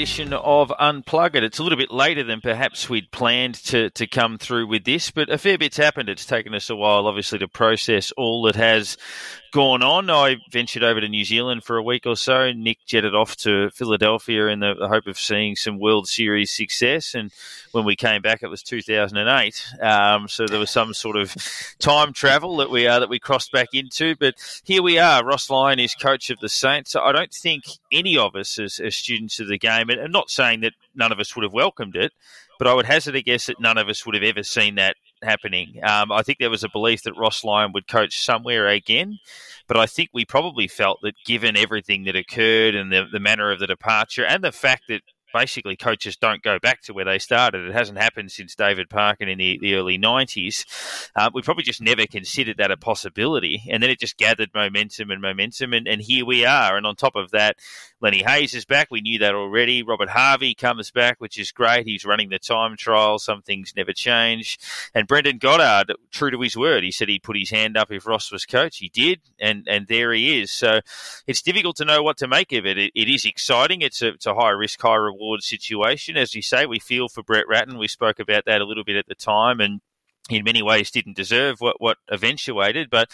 edition of Unpluggered. It's a little bit later than perhaps we'd planned to, to come through with this, but a fair bit's happened. It's taken us a while, obviously, to process all that has gone on. I ventured over to New Zealand for a week or so. Nick jetted off to Philadelphia in the hope of seeing some World Series success. And when we came back, it was 2008. Um, so there was some sort of time travel that we uh, that we crossed back into. But here we are. Ross Lyon is coach of the Saints. I don't think any of us, as, as students of the game, and I'm not saying that none of us would have welcomed it, but I would hazard a guess that none of us would have ever seen that happening. Um, I think there was a belief that Ross Lyon would coach somewhere again, but I think we probably felt that given everything that occurred and the, the manner of the departure and the fact that basically coaches don't go back to where they started. It hasn't happened since David Parkin in the, the early 90s. Uh, we probably just never considered that a possibility. And then it just gathered momentum and momentum. And, and here we are. And on top of that, Lenny Hayes is back. We knew that already. Robert Harvey comes back, which is great. He's running the time trial. Some things never change. And Brendan Goddard, true to his word, he said he'd put his hand up if Ross was coach. He did, and, and there he is. So it's difficult to know what to make of it. It, it is exciting. It's a, it's a high risk, high reward situation. As you say, we feel for Brett Ratten. We spoke about that a little bit at the time, and in many ways didn't deserve what, what eventuated, but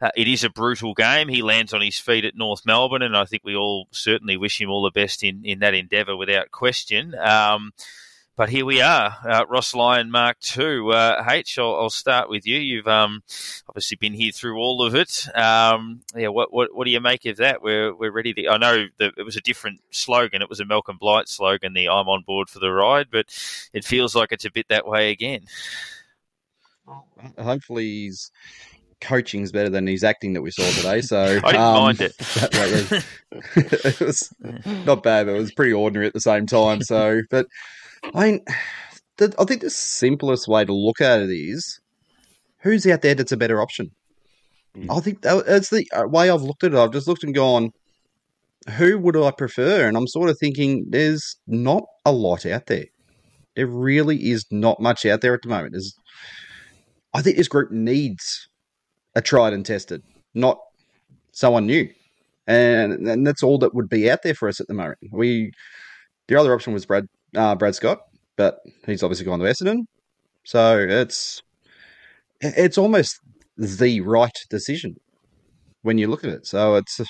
uh, it is a brutal game. He lands on his feet at North Melbourne, and I think we all certainly wish him all the best in, in that endeavour without question. Um, but here we are, uh, Ross Lyon Mark II. Uh, H, I'll, I'll start with you. You've um, obviously been here through all of it. Um, yeah, what, what what do you make of that? We're we're ready to. I know it was a different slogan. It was a Malcolm Blight slogan, the "I'm on board for the ride," but it feels like it's a bit that way again hopefully his coaching is better than his acting that we saw today. So I didn't um, mind it. it was not bad, but it was pretty ordinary at the same time. So, but I mean, the, I think the simplest way to look at it is who's out there that's a better option. Mm. I think that's the uh, way I've looked at it. I've just looked and gone, who would I prefer? And I'm sort of thinking there's not a lot out there. There really is not much out there at the moment. There's I think this group needs a tried and tested, not someone new. And and that's all that would be out there for us at the moment. We the other option was Brad uh, Brad Scott, but he's obviously gone to Essendon. So it's it's almost the right decision when you look at it. So it's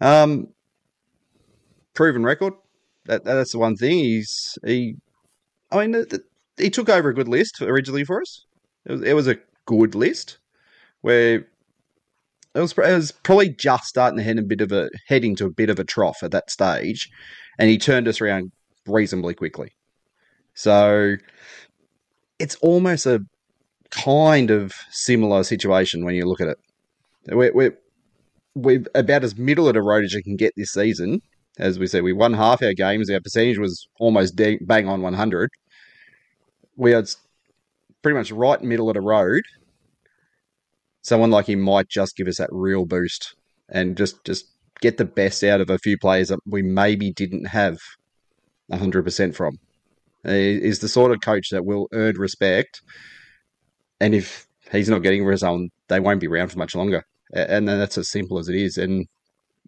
um proven record. That that's the one thing. He's he. I mean, he took over a good list originally for us. It was, it was a good list where it was, it was probably just starting to head a bit of a heading to a bit of a trough at that stage, and he turned us around reasonably quickly. So it's almost a kind of similar situation when you look at it. We're, we're, we're about as middle of the road as you can get this season. As we said, we won half our games. Our percentage was almost bang on 100. We had pretty much right middle of the road, someone like him might just give us that real boost and just just get the best out of a few players that we maybe didn't have 100% from. Is the sort of coach that will earn respect. And if he's not getting results, um, they won't be around for much longer. And that's as simple as it is. And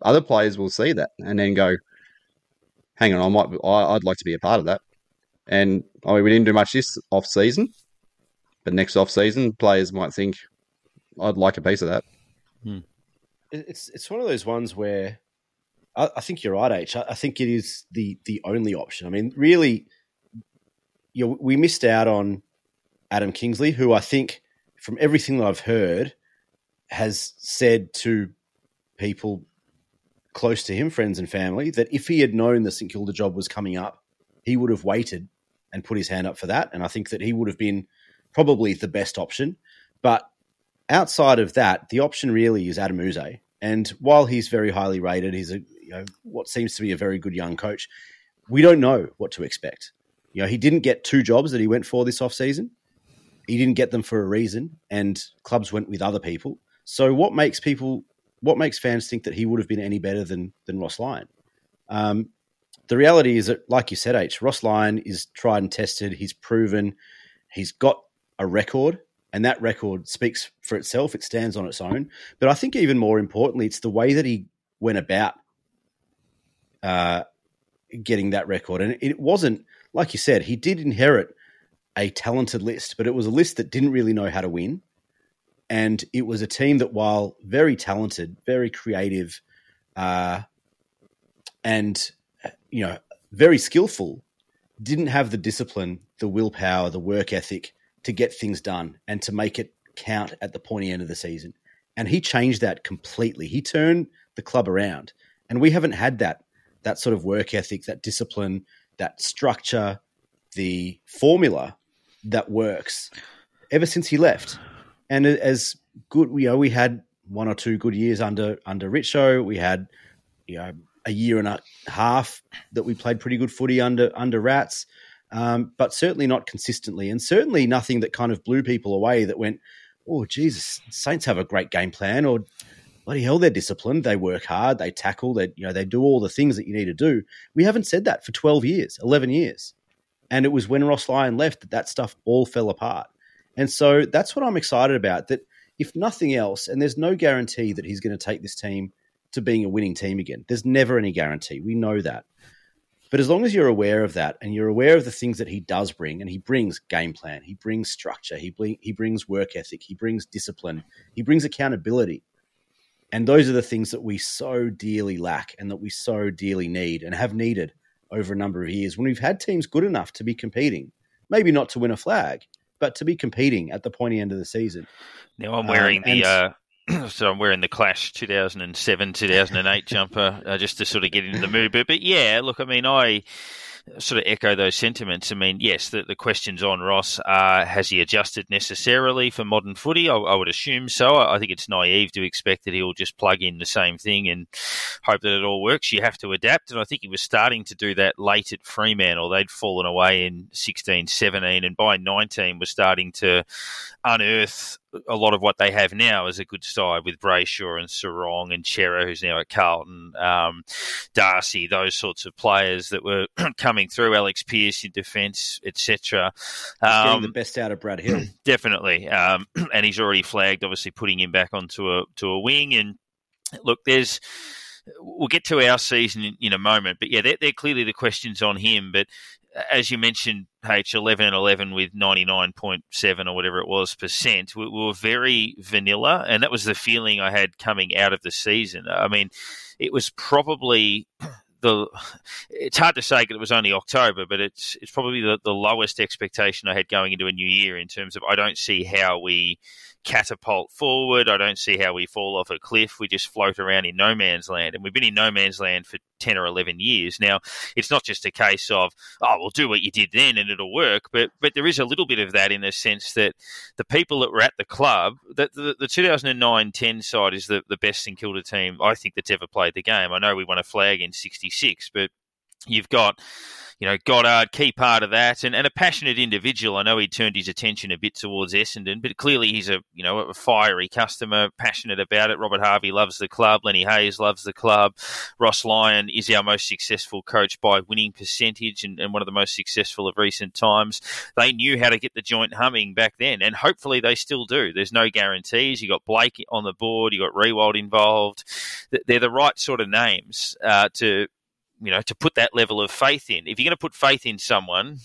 other players will see that and then go, hang on, I might, I'd like to be a part of that. And I mean, we didn't do much this off season, but next off season, players might think, I'd like a piece of that. Hmm. It's it's one of those ones where I, I think you're right, H. I, I think it is the the only option. I mean, really, you know, we missed out on Adam Kingsley, who I think, from everything that I've heard, has said to people close to him, friends and family, that if he had known the St Kilda job was coming up, he would have waited and put his hand up for that. And I think that he would have been probably the best option. But outside of that, the option really is Adem Yze. And while he's very highly rated, he's a you know what seems to be a very good young coach. We don't know what to expect. You know, he didn't get two jobs that he went for this offseason. He didn't get them for a reason, and clubs went with other people. So what makes people what makes fans think that he would have been any better than than Ross Lyon? Um, the reality is that, like you said, H. Ross Lyon is tried and tested. He's proven. He's got a record, and that record speaks for itself. It stands on its own. But I think even more importantly, it's the way that he went about uh, getting that record. And it wasn't, like you said, he did inherit a talented list, but it was a list that didn't really know how to win. And it was a team that, while very talented, very creative, uh, and you know very skillful, didn't have the discipline, the willpower, the work ethic to get things done and to make it count at the pointy end of the season. And he changed that completely. He turned the club around, and we haven't had that that sort of work ethic, that discipline, that structure, the formula that works ever since he left. And as good, you know, we had one or two good years under under Richo. We had, you know, a year and a half that we played pretty good footy under under Rats, um, but certainly not consistently, and certainly nothing that kind of blew people away. That went, oh Jesus, Saints have a great game plan, or bloody hell, they're disciplined. They work hard. They tackle. They you know they do all the things that you need to do. We haven't said that for twelve years, eleven years, and it was when Ross Lyon left that that stuff all fell apart. And so that's what I'm excited about. That if nothing else, and there's no guarantee that he's going to take this team to being a winning team again. There's never any guarantee. We know that. But as long as you're aware of that and you're aware of the things that he does bring, and he brings game plan, he brings structure, he, bring, he brings work ethic, he brings discipline, he brings accountability. And those are the things that we so dearly lack and that we so dearly need and have needed over a number of years when we've had teams good enough to be competing, maybe not to win a flag, but to be competing at the pointy end of the season. Now I'm wearing um, the uh, so I'm wearing the Clash 2007 2008 jumper uh, just to sort of get into the mood. But but yeah, look, I mean, I sort of echo those sentiments. I mean, yes, the, the questions on Ross are has he adjusted necessarily for modern footy? I, I, would assume so. I, I think it's naive to expect that he'll just plug in the same thing and hope that it all works. You have to adapt, and I think he was starting to do that late at Fremantle. They'd fallen away in 16, 17, and by 19 was starting to unearth a lot of what they have now is a good side with Brayshaw and Serong and Cerra, who's now at Carlton, um, Darcy, those sorts of players that were coming through, Alex Pearce in defence, etc. Um, getting the best out of Brad Hill. Definitely. Um, and he's already flagged, obviously, putting him back onto a, to a wing. And look, there's we'll get to our season in, in a moment, but yeah, they're, they're, clearly the questions on him. But as you mentioned, H eleven and eleven with ninety nine point seven or whatever it was percent, we, we, were very vanilla, and that was the feeling I had coming out of the season. I mean, it was probably the. It's hard to say that it was only October, but it's it's probably the, the lowest expectation I had going into a new year in terms of I don't see how we catapult forward. I don't see how we fall off a cliff. We just float around in no man's land. And we've been in no man's land for 10 or 11 years. Now, it's not just a case of, oh, we'll do what you did then and it'll work. But, but there is a little bit of that in the sense that the people that were at the club, that the, the 2009 10 side is the, the best St Kilda team I think that's ever played the game. I know we won a flag in 66, but you've got you know, Goddard, key part of that, and, and a passionate individual. I know he turned his attention a bit towards Essendon, but clearly he's a you know a fiery customer, passionate about it. Robert Harvey loves the club. Lenny Hayes loves the club. Ross Lyon is our most successful coach by winning percentage and, and one of the most successful of recent times. They knew how to get the joint humming back then, and hopefully they still do. There's no guarantees. You got Blake on the board. You got Riewoldt involved. They're the right sort of names uh, to you know, to put that level of faith in. If you're going to put faith in someone,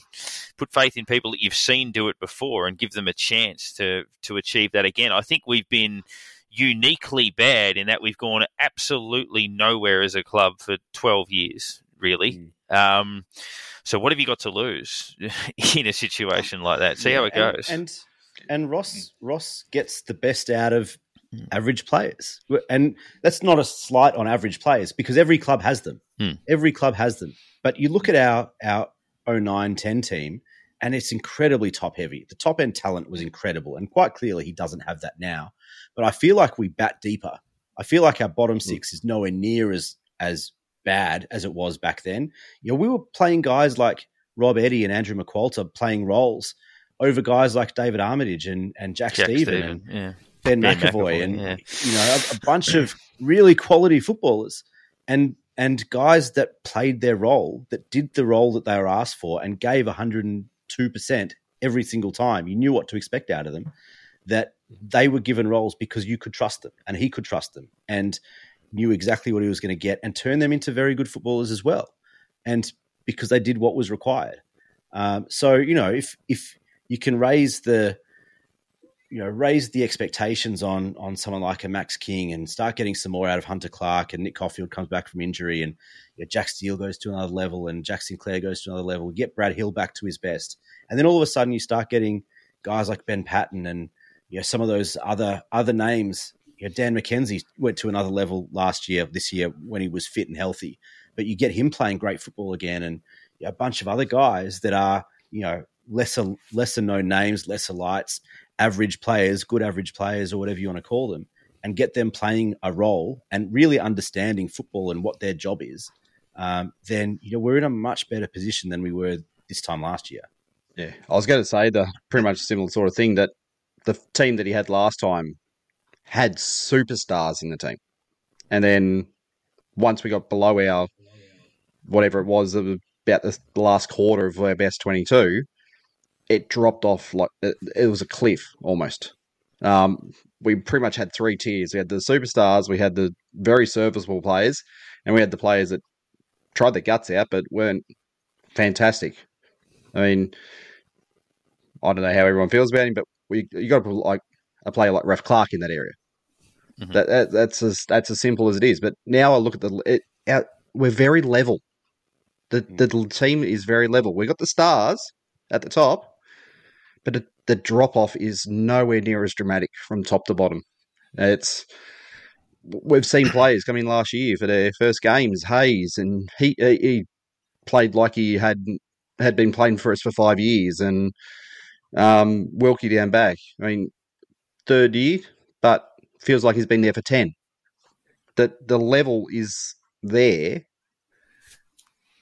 put faith in people that you've seen do it before and give them a chance to to achieve that again. I think we've been uniquely bad in that we've gone absolutely nowhere as a club for 12 years, really. Mm. Um, so what have you got to lose in a situation like that? See yeah, how it goes. And, and and Ross Ross gets the best out of Hmm. average players. And that's not a slight on average players because every club has them. Hmm. Every club has them. But you look at our our 09 10 team and it's incredibly top heavy. The top end talent was incredible and quite clearly he doesn't have that now. But I feel like we bat deeper. I feel like our bottom hmm. 6 is nowhere near as as bad as it was back then. You know, we were playing guys like Rob Eddy and Andrew McQualter playing roles over guys like David Armitage and, and Jack, Jack Steven, Steven and, yeah. Ben, ben McEvoy, McEvoy, and yeah. you know a, a bunch of really quality footballers and and guys that played their role, that did the role that they were asked for, and gave 102 percent every single time. You knew what to expect out of them. That they were given roles because you could trust them, and he could trust them, and knew exactly what he was going to get, and turn them into very good footballers as well. and because they did what was required. Um, so you know, if if you can raise the you know raise the expectations on on someone like a Max King and start getting some more out of Hunter Clark and Nick Coffield comes back from injury and you know, Jack Steele goes to another level and Jack Sinclair goes to another level. Get Brad Hill back to his best, and then all of a sudden you start getting guys like Ben Paton and you know some of those other other names. You know, Dan McKenzie went to another level last year, this year when he was fit and healthy. But you get him playing great football again, and you know, a bunch of other guys that are you know lesser lesser known names, lesser lights, average players, good average players, or whatever you want to call them, and get them playing a role and really understanding football and what their job is, um, then you know we're in a much better position than we were this time last year. Yeah, I was going to say the pretty much similar sort of thing that the team that he had last time had superstars in the team, and then once we got below our whatever it was about the last quarter of our best twenty-two, it dropped off like it, it was a cliff almost. Um, we pretty much had three tiers. We had the superstars, we had the very serviceable players, and we had the players that tried their guts out but weren't fantastic. I mean, I don't know how everyone feels about him, but we you got to put like a player like Raf Clarke in that area. Mm-hmm. That, that, that's as that's as simple as it is. But now I look at the it, our, we're very level. The mm. the team is very level. We got the stars at the top, but it, the drop off is nowhere near as dramatic from top to bottom. It's we've seen players come in last year for their first games, Hayes, and he he played like he had had been playing for us for five years, and um, Wilkie down back. I mean, third year, but feels like he's been there for ten. That the level is there,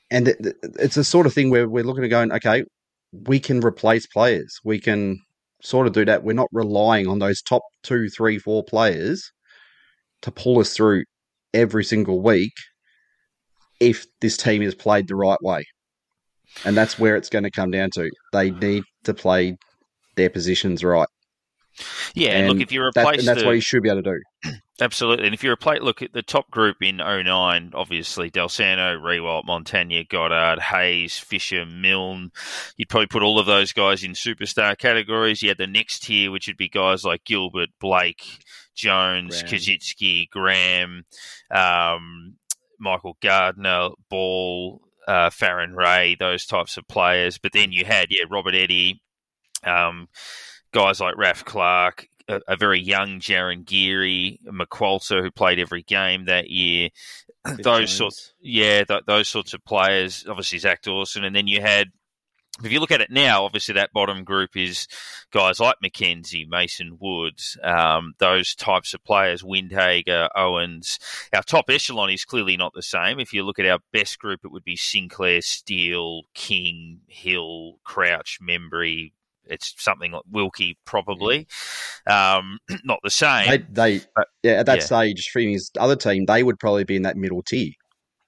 and it's a sort of thing where we're looking at going, okay, we can replace players. We can sort of do that. We're not relying on those top two, three, four players to pull us through every single week if this team is played the right way. And that's where it's going to come down to. They need to play their positions right. Yeah, and look, if you replace that, and that's the, what you should be able to do. Absolutely. And if you replace, look at the top group in 09, obviously Dal Santo, Riewoldt, Montagna, Goddard, Hayes, Fisher, Milne. You'd probably put all of those guys in superstar categories. You had the next tier, which would be guys like Gilbert, Blake, Jones, Gram. Koschitzke, Gram, um, Michael Gardiner, Ball, uh, Farren Ray, those types of players. But then you had, yeah, Robert Eddy, um, guys like Raf Clarke, a, a, very young Jarryn Geary, McQualter, who played every game that year. those sorts, yeah, th- those sorts of players. Obviously, Zach Dawson, and then you had. If you look at it now, obviously that bottom group is guys like McKenzie, Mason Woods, um, those types of players, Windhager, Owens. Our top echelon is clearly not the same. If you look at our best group, it would be Sinclair, Steele, King, Hill, Crouch, Membrey, it's something like Wilkie, probably. Um, not the same. They, they but, yeah, at that yeah. stage, for his other team, they would probably be in that middle tier.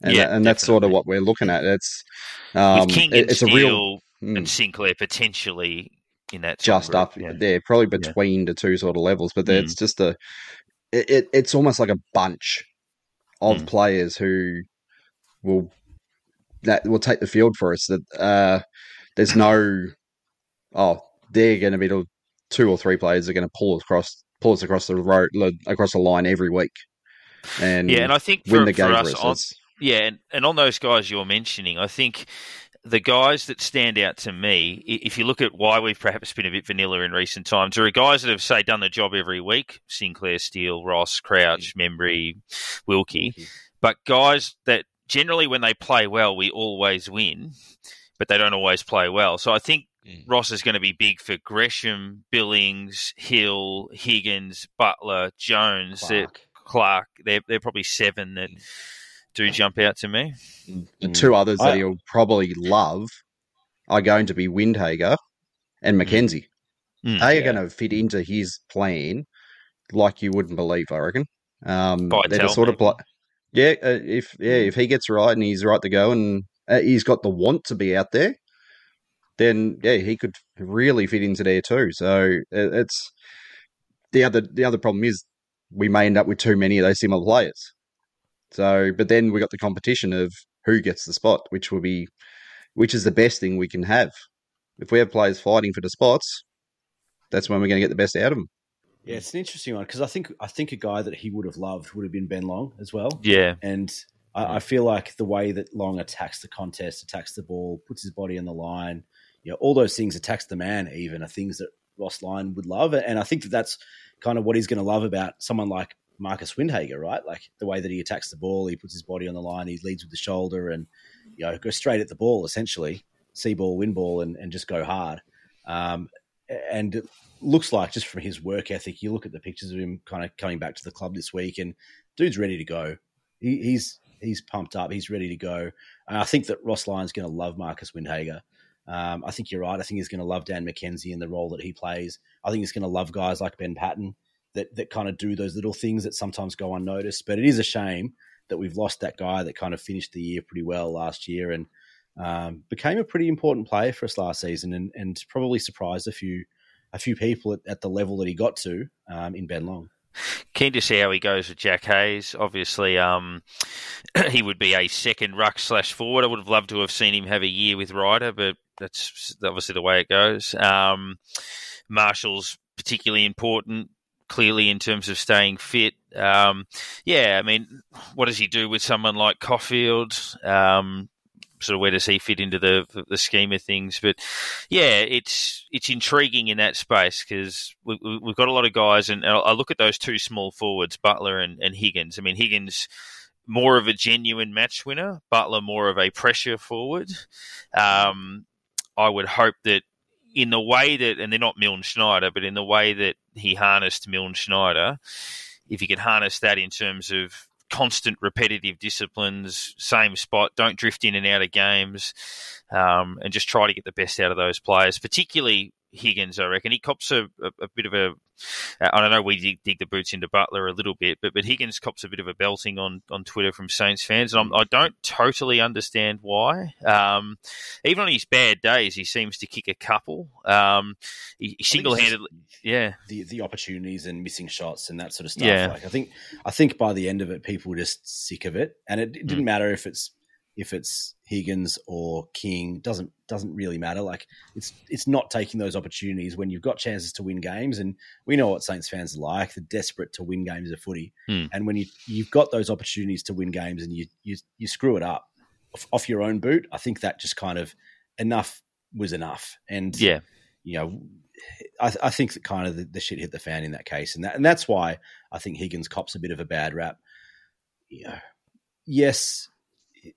And, yeah, and that's sort of what we're looking at. It's um, with King and it's Steele a real and hmm. Sinclair potentially in that just up yeah. there, probably between yeah. the two sort of levels. But mm. it's just a, it, it's almost like a bunch of mm. players who will that will take the field for us. That uh, there's no, oh, they're going to be the two or three players that are going to pull us across pull us across the road across the line every week. And yeah, and I think for, win the game for us, on, yeah, and, and on those guys you're mentioning, I think the guys that stand out to me, if you look at why we've perhaps been a bit vanilla in recent times, there are guys that have say done the job every week: Sinclair, Steele, Ross, Crouch, mm-hmm. Membrey, Wilkie. Mm-hmm. But guys that generally, when they play well, we always win, but they don't always play well. So I think Mm. Ross is going to be big for Gresham, Billings, Hill, Higgins, Butler, Jones, Clark. They're, Clark. They're, they're probably seven that mm. do jump out to me. The two others I, that he'll probably love are going to be Windhager and mm. McKenzie. Mm, they are yeah. going to fit into his plan like you wouldn't believe, I reckon. Um, they're the sort of yeah, uh, if yeah, if he gets right and he's right to go and uh, he's got the want to be out there, then yeah, he could really fit into there too. So it's the other the other problem is we may end up with too many of those similar players. So, but then we got the competition of who gets the spot, which will be, which is the best thing we can have. If we have players fighting for the spots, that's when we're going to get the best out of them. Yeah, it's an interesting one because I think I think a guy that he would have loved would have been Ben Long as well. Yeah, and I, I, feel like the way that Long attacks the contest, attacks the ball, puts his body on the line, you know, all those things, attacks the man, even are things that Ross Lyon would love, and I think that that's kind of what he's going to love about someone like Marcus Windhager, right? Like the way that he attacks the ball, he puts his body on the line, he leads with the shoulder, and you know, go straight at the ball essentially, see ball, win ball, and, and just go hard. Um, and it looks like just from his work ethic, you look at the pictures of him kind of coming back to the club this week, and dude's ready to go. He, he's he's pumped up, he's ready to go. And I think that Ross Lyon's going to love Marcus Windhager. Um, I think you're right. I think he's going to love Dan McKenzie and the role that he plays. I think he's going to love guys like Ben Paton that that kind of do those little things that sometimes go unnoticed. But it is a shame that we've lost that guy that kind of finished the year pretty well last year and um, became a pretty important player for us last season, and, and probably surprised a few a few people at, at the level that he got to um, in Ben Long. Keen to see how he goes with Jack Hayes. Obviously, um, he would be a second ruck slash forward. I would have loved to have seen him have a year with Ryder, but that's obviously the way it goes. Um, Marshall's particularly important clearly in terms of staying fit. Um, yeah, I mean, what does he do with someone like Coffield? Um, sort of where does he fit into the the scheme of things? But yeah, it's it's intriguing in that space because we, have got a lot of guys, and I look at those two small forwards, Butler and, and Higgins. I mean, Higgins more of a genuine match winner, Butler more of a pressure forward. Um, I would hope that in the way that, and they're not Milne Schneider, but in the way that he harnessed Milne Schneider, if he could harness that in terms of constant repetitive disciplines, same spot, don't drift in and out of games, um, and just try to get the best out of those players, particularly Higgins, I reckon. He cops a, a, a bit of a. I don't know, we dig, dig, the boots into Butler a little bit, but but Higgins cops a bit of a belting on, on Twitter from Saints fans, and I'm, I do not totally understand why. Um, even on his bad days, he seems to kick a couple. Um, he, he single handedly, yeah, the the opportunities and missing shots and that sort of stuff. Yeah. Like I think I think by the end of it, people were just sick of it, and it, it didn't mm. matter if it's if it's Higgins or King doesn't doesn't really matter. Like it's it's not taking those opportunities when you've got chances to win games, and we know what Saints fans are like. They're desperate to win games of footy, mm. and when you you've got those opportunities to win games and you you, you screw it up off, off your own boot, I think that just kind of enough was enough. And yeah, you know. I, I think that kind of the, the shit hit the fan in that case, and that, and that's why I think Higgins cops a bit of a bad rap. You know, yes,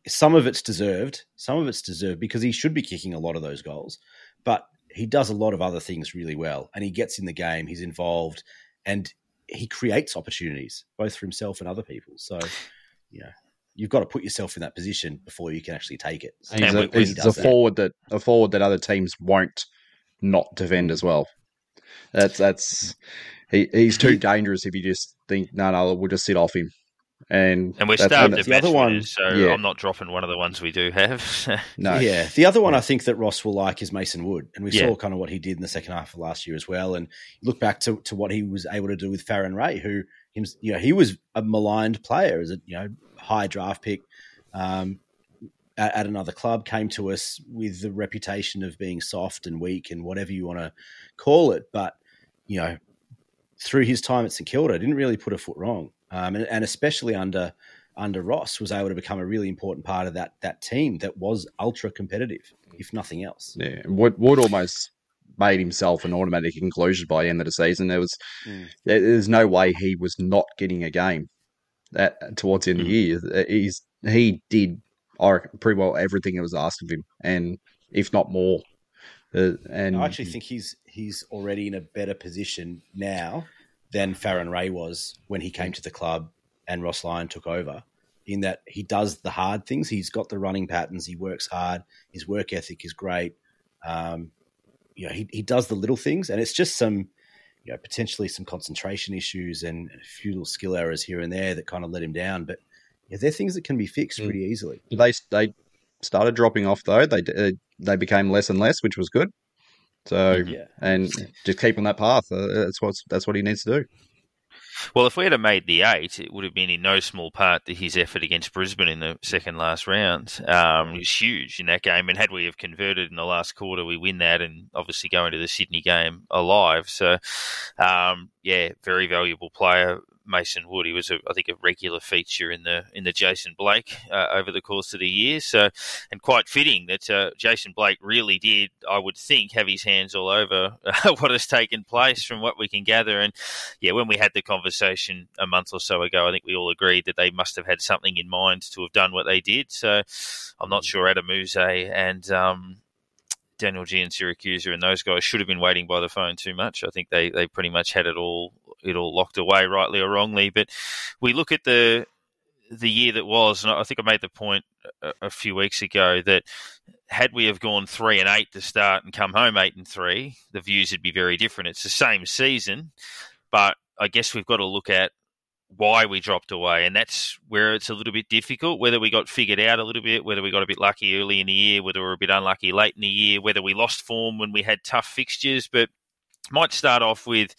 some of it's deserved. Some of it's deserved because he should be kicking a lot of those goals, but he does a lot of other things really well, and he gets in the game. He's involved, and he creates opportunities both for himself and other people. So, you know, you've got to put yourself in that position before you can actually take it. So he's, a, he's a forward that a forward that other teams won't not defend as well. That's that's he, he's too dangerous if you just think no no we'll just sit off him and and we're starved of the other one. So yeah. I'm not dropping one of the ones we do have. no, yeah. The other one I think that Ross will like is Mason Wood, and we yeah. saw kind of what he did in the second half of last year as well. And look back to, to what he was able to do with Farren Ray, who him, you know he was a maligned player as a you know high draft pick. Um, at, at another club, came to us with the reputation of being soft and weak and whatever you want to call it. But you know, through his time at St Kilda, didn't really put a foot wrong um, and, and, especially under under Ross was able to become a really important part of that that team that was ultra competitive, if nothing else. Yeah, Wood, Wood almost made himself an automatic inclusion by the end of the season. There was mm. there's no way he was not getting a game that towards the end mm. of the hmm. year. He's he did pretty well everything that was asked of him, and if not more. Uh, and I actually think he's he's already in a better position now than Farren Ray was when he came to the club and Ross Lyon took over. In that he does the hard things, he's got the running patterns, he works hard, his work ethic is great. Um, you know, he, he does the little things, and it's just some, you know, potentially some concentration issues and a few little skill errors here and there that kind of let him down. But yeah, they're things that can be fixed mm. pretty easily. They they started dropping off though. They uh, they became less and less, which was good. So yeah. and just keep on that path. Uh, that's what that's what he needs to do. Well, if we had made the eight, it would have been in no small part to his effort against Brisbane in the second last round. Um, it was huge in that game, and had we have converted in the last quarter, we win that, and obviously go into the Sydney game alive. So, um, yeah, very valuable player. Mason Wood. He was, a, I think, a regular feature in the in the Jason Blake uh, over the course of the year. So, and quite fitting that uh, Jason Blake really did, I would think, have his hands all over uh, what has taken place from what we can gather. And yeah, when we had the conversation a month or so ago, I think we all agreed that they must have had something in mind to have done what they did. So, I'm not sure Adem Yze and um, Daniel Giansiracusa and those guys should have been waiting by the phone too much. I think they, they pretty much had it all it all locked away, rightly or wrongly. But we look at the the year that was, and I think I made the point a, a few weeks ago that had we have gone three and eight to start and come home eight and three, the views would be very different. It's the same season, but I guess we've got to look at why we dropped away, and that's where it's a little bit difficult. Whether we got figured out a little bit, whether we got a bit lucky early in the year, whether we were a bit unlucky late in the year, whether we lost form when we had tough fixtures, but might start off with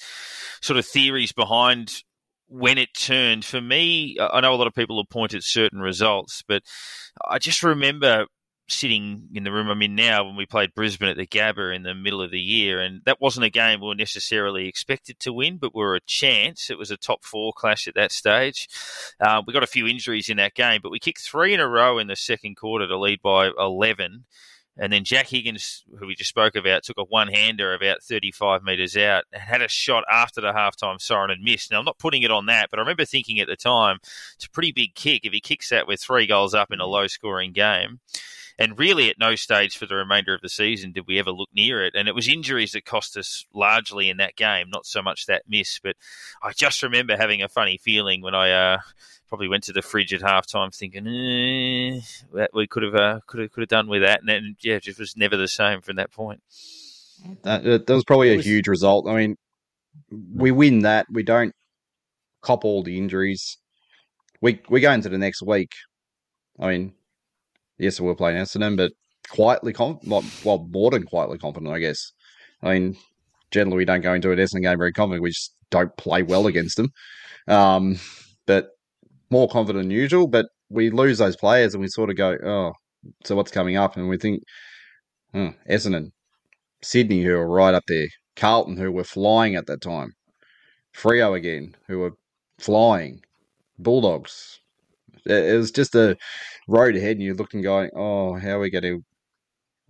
sort of theories behind when it turned. For me, I know a lot of people have pointed certain results, but I just remember sitting in the room I'm in now when we played Brisbane at the Gabba in the middle of the year, and that wasn't a game we were necessarily expected to win, but we were a chance. It was a top four clash at that stage. Uh, we got a few injuries in that game, but we kicked three in a row in the second quarter to lead by 11. And then Jack Higgins, who we just spoke about, took a one hander about 35 metres out and had a shot after the halftime siren and missed. Now, I'm not putting it on that, but I remember thinking at the time, it's a pretty big kick. If he kicks that with three goals up in a low scoring game, and really, at no stage for the remainder of the season did we ever look near it. And it was injuries that cost us largely in that game, not so much that miss. But I just remember having a funny feeling when I uh, probably went to the fridge at halftime, thinking eh, that we could have uh, could have could have done with that. And then, yeah, it just was never the same from that point. That, that was probably a huge result. I mean, we win that. We don't cop all the injuries. We we go into the next week. I mean, yes, we're playing Essendon, but quietly, confident, well, more than quietly confident, I guess. I mean, generally we don't go into an Essendon game very confident. We just don't play well against them. Um, but more confident than usual. But we lose those players and we sort of go, oh, so what's coming up? And we think, oh, Essendon, Sydney, who are right up there, Carlton, who were flying at that time, Freo again, who were flying, Bulldogs. It was just a road ahead, and you're looking, going, "Oh, how are we going to,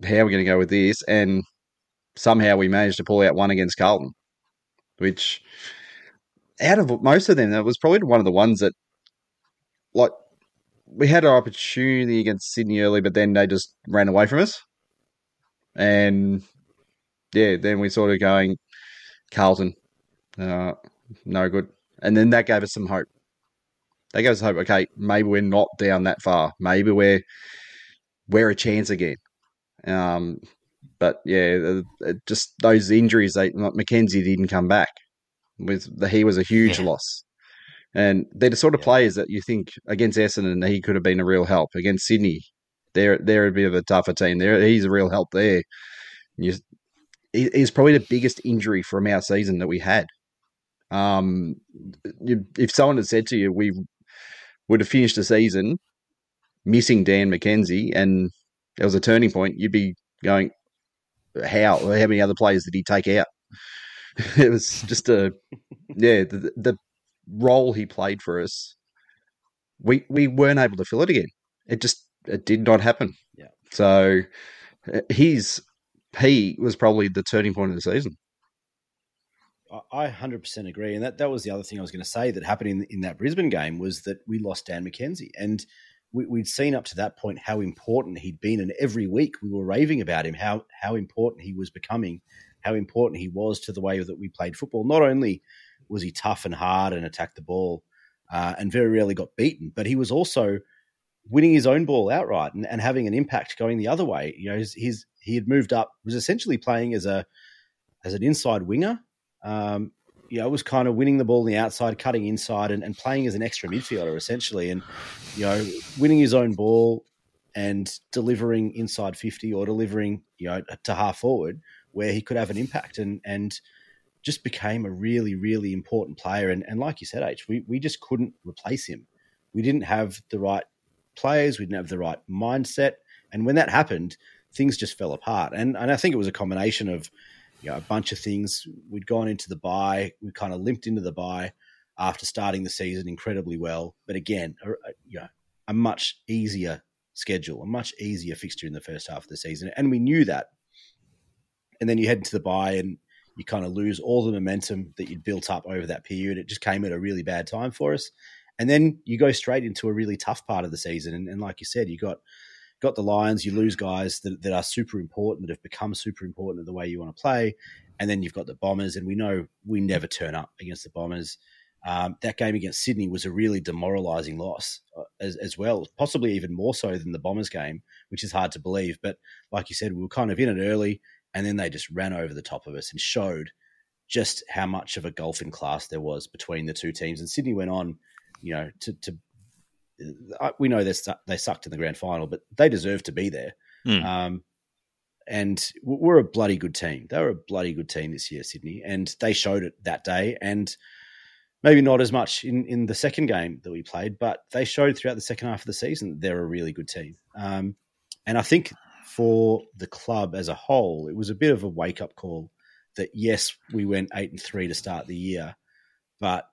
how are we going to go with this?" And somehow we managed to pull out one against Carlton, which out of most of them, that was probably one of the ones that, like, we had our opportunity against Sydney early, but then they just ran away from us, and yeah, then we sort of going Carlton, uh, no good, and then that gave us some hope they gave us hope. Okay, maybe we're not down that far. Maybe we're we're a chance again. Um, but yeah, just those injuries. They like McKenzie didn't come back. With the, he was a huge yeah. loss, and they're the sort of yeah. players that you think against Essendon he could have been a real help. Against Sydney, they're they're a bit of a tougher team. There, he's a real help there. You, he's probably the biggest injury from our season that we had. Um, if someone had said to you, we would have finished the season missing Dan McKenzie and there was a turning point, you'd be going, how? How many other players did he take out? it was just a, yeah, the, the role he played for us, we we weren't able to fill it again. It just it did not happen. Yeah. So uh, his P was probably the turning point of the season. I 100% agree. And that, that was the other thing I was going to say that happened in, in that Brisbane game was that we lost Dan McKenzie. And we, would seen up to that point how important he'd been. And every week we were raving about him, how, how important he was becoming, how important he was to the way that we played football. Not only was he tough and hard and attacked the ball uh, and very rarely got beaten, but he was also winning his own ball outright and, and having an impact going the other way. You know, his, his he had moved up, was essentially playing as a as an inside winger um, you know, was kind of winning the ball on the outside, cutting inside, and, and playing as an extra midfielder essentially, and you know, winning his own ball and delivering inside fifty or delivering you know to half forward where he could have an impact and and just became a really, really important player. And, and like you said, H, we, we just couldn't replace him. We didn't have the right players, we didn't have the right mindset. And when that happened, things just fell apart. And, and I think it was a combination of you know, a bunch of things. We'd gone into the bye, we kind of limped into the bye after starting the season incredibly well. But again, a, you know, a much easier schedule, a much easier fixture in the first half of the season. And we knew that. And then you head into the bye, and you kind of lose all the momentum that you'd built up over that period. It just came at a really bad time for us. And then you go straight into a really tough part of the season. And, and like you said, you got got the Lions, you lose guys that, that are super important, that have become super important in the way you want to play. And then you've got the Bombers, and we know we never turn up against the Bombers. Um, that game against Sydney was a really demoralising loss uh, as, as, well, possibly even more so than the Bombers game, which is hard to believe. But like you said, we were kind of in it early, and then they just ran over the top of us and showed just how much of a gulf in class there was between the two teams. And Sydney went on, you know, to, to we know they they sucked in the grand final, but they deserve to be there. Mm. Um, and we're a bloody good team. They were a bloody good team this year, Sydney, and they showed it that day. And maybe not as much in, in the second game that we played, but they showed throughout the second half of the season they're a really good team. Um, and I think for the club as a whole, it was a bit of a wake up call that yes, we went eight and three to start the year, but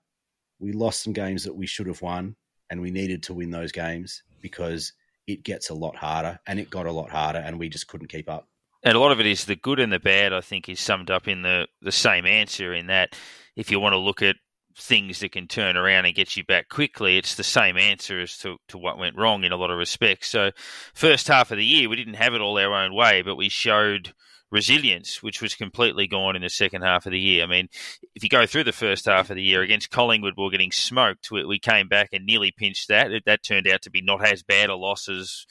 we lost some games that we should have won, and we needed to win those games because it gets a lot harder, and it got a lot harder, and we just couldn't keep up. And a lot of it is the good and the bad. I think is summed up in the the same answer. In that, if you want to look at things that can turn around and get you back quickly, it's the same answer as to, to what went wrong in a lot of respects. So, first half of the year, we didn't have it all our own way, but we showed resilience, which was completely gone in the second half of the year. I mean, if you go through the first half of the year against Collingwood, we are getting smoked. We, we came back and nearly pinched that. That turned out to be not as bad a loss as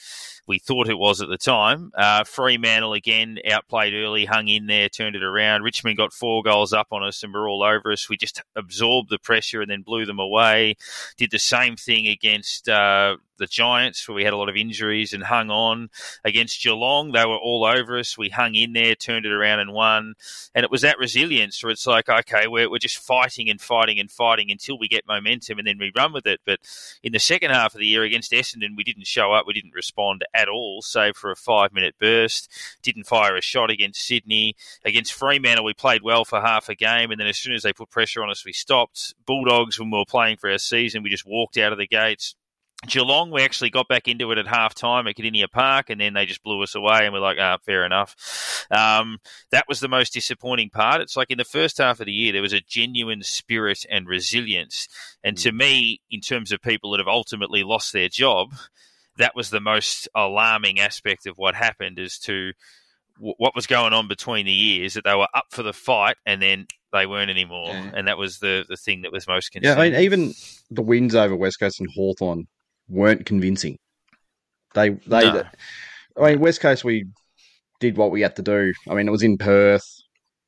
we thought it was at the time. Uh, Fremantle again outplayed early, hung in there, turned it around. Richmond got four goals up on us and were all over us. We just absorbed the pressure and then blew them away. Did the same thing against uh, the Giants, where we had a lot of injuries and hung on. Against Geelong, they were all over us. We hung in there, turned it around and won. And it was that resilience where it's like, okay, we're, we're just fighting and fighting and fighting until we get momentum and then we run with it. But in the second half of the year against Essendon, we didn't show up. We didn't respond at all, save for a five minute burst. Didn't fire a shot against Sydney. Against Fremantle, we played well for half a game. And then as soon as they put pressure on us, we stopped. Bulldogs, when we were playing for our season, we just walked out of the gates Geelong, we actually got back into it at half time at Kardinia Park, and then they just blew us away, and we're like, ah, fair enough. Um, that was the most disappointing part. It's like in the first half of the year, there was a genuine spirit and resilience. And to mm. me, in terms of people that have ultimately lost their job, that was the most alarming aspect of what happened as to w- what was going on between the years, that they were up for the fight, and then they weren't anymore. Yeah. And that was the, the thing that was most concerning. Yeah, I mean, even the wins over West Coast and Hawthorn weren't convincing. They they. No. I mean, West Coast we did what we had to do. I mean, it was in Perth.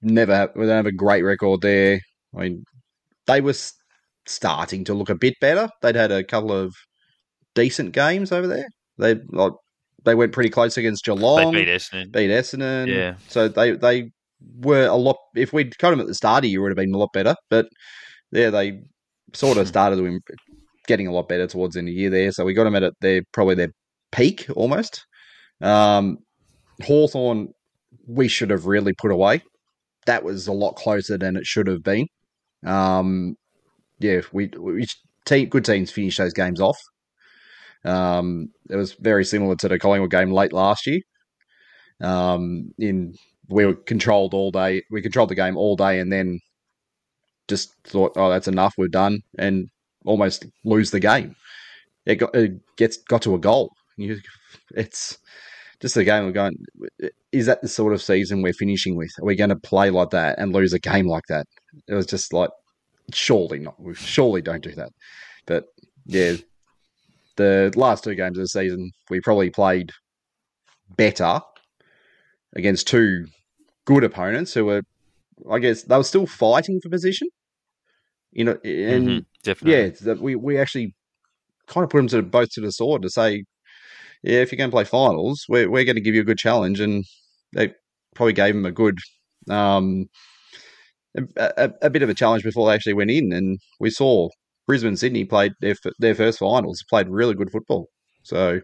Never have, we don't have a great record there. I mean, they were starting to look a bit better. They'd had a couple of decent games over there. They like they went pretty close against Geelong. They beat Essendon. Beat Essendon. Yeah. So they they were a lot. If we'd cut them at the start of the year, would have been a lot better. But yeah, they sort of started to getting a lot better towards the end of the year there. So we got them at their probably their peak almost. Um, Hawthorn, we should have really put away. That was a lot closer than it should have been. Um, yeah, we, we team, good teams finish those games off. Um, it was very similar to the Collingwood game late last year. Um, in we were controlled all day. We controlled the game all day, and then just thought, "Oh, that's enough. We're done." And almost lose the game. It got it gets got to a goal. You, it's just a game of going. Is that the sort of season we're finishing with? Are we going to play like that and lose a game like that? It was just like, surely not. We surely don't do that. But yeah, the last two games of the season, we probably played better against two good opponents who were, I guess, they were still fighting for position. You know, and mm-hmm. Definitely. Yeah, we, we actually kind of put them to both to the sword to say, yeah, if you're going to play finals, we're, we're going to give you a good challenge. And they probably gave them a good, um, a, a, a bit of a challenge before they actually went in, and we saw Brisbane Sydney played their their first finals, played really good football. So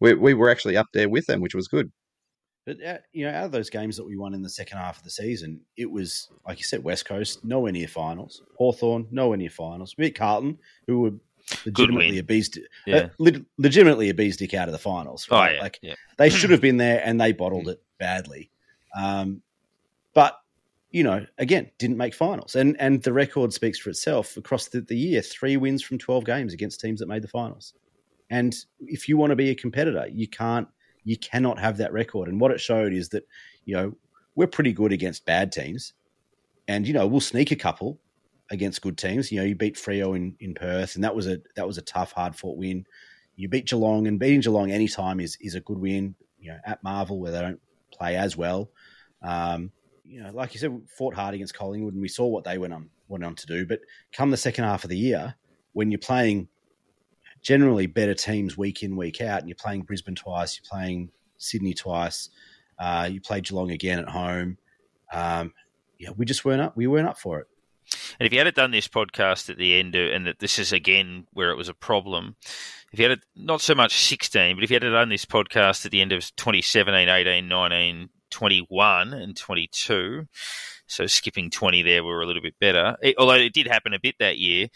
we we were actually up there with them, which was good. But uh, you know, out of those games that we won in the second half of the season, it was like you said, West Coast nowhere near finals, Hawthorn nowhere near finals. We beat Carlton, who were legitimately a beast, yeah. uh, le- legitimately a bee's dick out of the finals. Right? Oh yeah, like yeah. they should have been there, and they bottled it badly. Um, but you know, again, didn't make finals, and and the record speaks for itself across the, the year: three wins from twelve games against teams that made the finals. And if you want to be a competitor, you can't you cannot have that record. And what it showed is that, you know, we're pretty good against bad teams. And, you know, we'll sneak a couple against good teams. You know, you beat Freo in, in Perth, and that was a that was a tough, hard fought win. You beat Geelong, and beating Geelong anytime is is a good win. You know, at Marvel where they don't play as well. Um, you know, like you said, fought hard against Collingwood, and we saw what they went on went on to do. But come the second half of the year, when you're playing generally better teams week in, week out. And you're playing Brisbane twice, you're playing Sydney twice, uh, you play Geelong again at home. Um, yeah, we just weren't up. We weren't up for it. And if you had done this podcast at the end, and that this is again where it was a problem, if you had it not so much 16, but if you had it done this podcast at the end of 2017, 18, 19, 21, and 22, so skipping 20 there, we were a little bit better. It, although it did happen a bit that year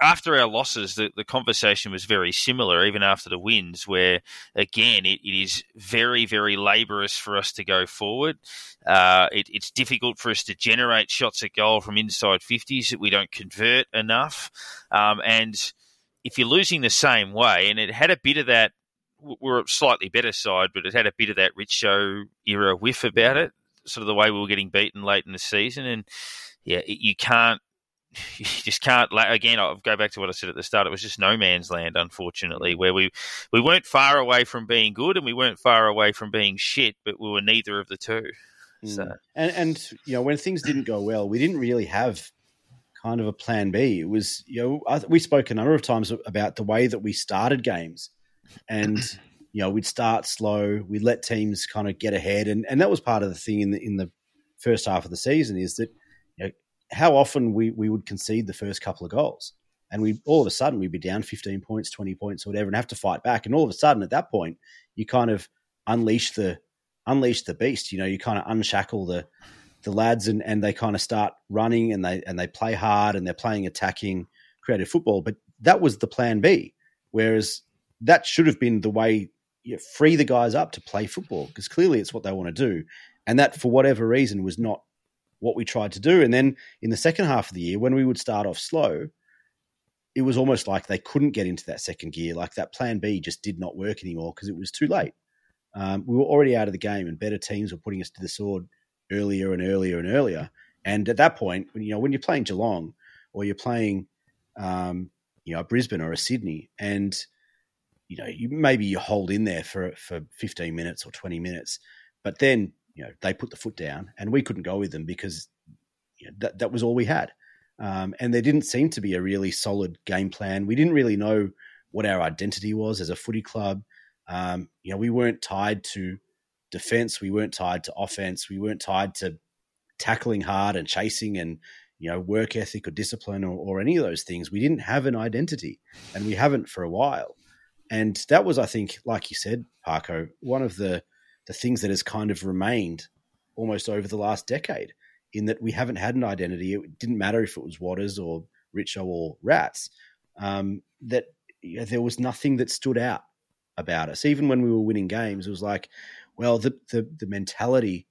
after our losses, the, the conversation was very similar, even after the wins, where again, it, it is very, very laborious for us to go forward. Uh, it, it's difficult for us to generate shots at goal from inside 50s that we don't convert enough. Um, and if you're losing the same way, and it had a bit of that, we're a slightly better side, but it had a bit of that Richo era whiff about it, sort of the way we were getting beaten late in the season. And yeah, you can't you just can't. Again, I'll go back to what I said at the start. It was just no man's land, unfortunately, where we we weren't far away from being good and we weren't far away from being shit, but we were neither of the two. Mm. So, and, and you know, when things didn't go well, we didn't really have kind of a plan B. It was you know we spoke a number of times about the way that we started games, and you know we'd start slow, we'd let teams kind of get ahead, and and that was part of the thing in the in the first half of the season is that how often we, we would concede the first couple of goals. And we all of a sudden we'd be down 15 points, 20 points, or whatever, and have to fight back. And all of a sudden at that point, you kind of unleash the unleash the beast. You know, you kind of unshackle the the lads and, and they kind of start running and they and they play hard and they're playing attacking creative football. But that was the plan B. Whereas that should have been the way you free the guys up to play football because clearly it's what they want to do. And that, for whatever reason, was not what we tried to do. And then in the second half of the year, when we would start off slow, it was almost like they couldn't get into that second gear. Like that plan B just did not work anymore because it was too late. Um, we were already out of the game, and better teams were putting us to the sword earlier and earlier and earlier. And at that point, when you know when you're playing Geelong or you're playing, um, you know, Brisbane or a Sydney, and you know, you maybe you hold in there for for 15 minutes or 20 minutes, but then you know they put the foot down, and we couldn't go with them because you know, that that was all we had. Um, and there didn't seem to be a really solid game plan. We didn't really know what our identity was as a footy club. Um, you know, we weren't tied to defense. We weren't tied to offense. We weren't tied to tackling hard and chasing and you know work ethic or discipline or, or any of those things. We didn't have an identity, and we haven't for a while. And that was, I think, like you said, Parko, one of the the things that has kind of remained almost over the last decade in that we haven't had an identity. It didn't matter if it was Watters or Richo or Rats. Um, that you know, there was nothing that stood out about us. Even when we were winning games, it was like, well, the the, the mentality,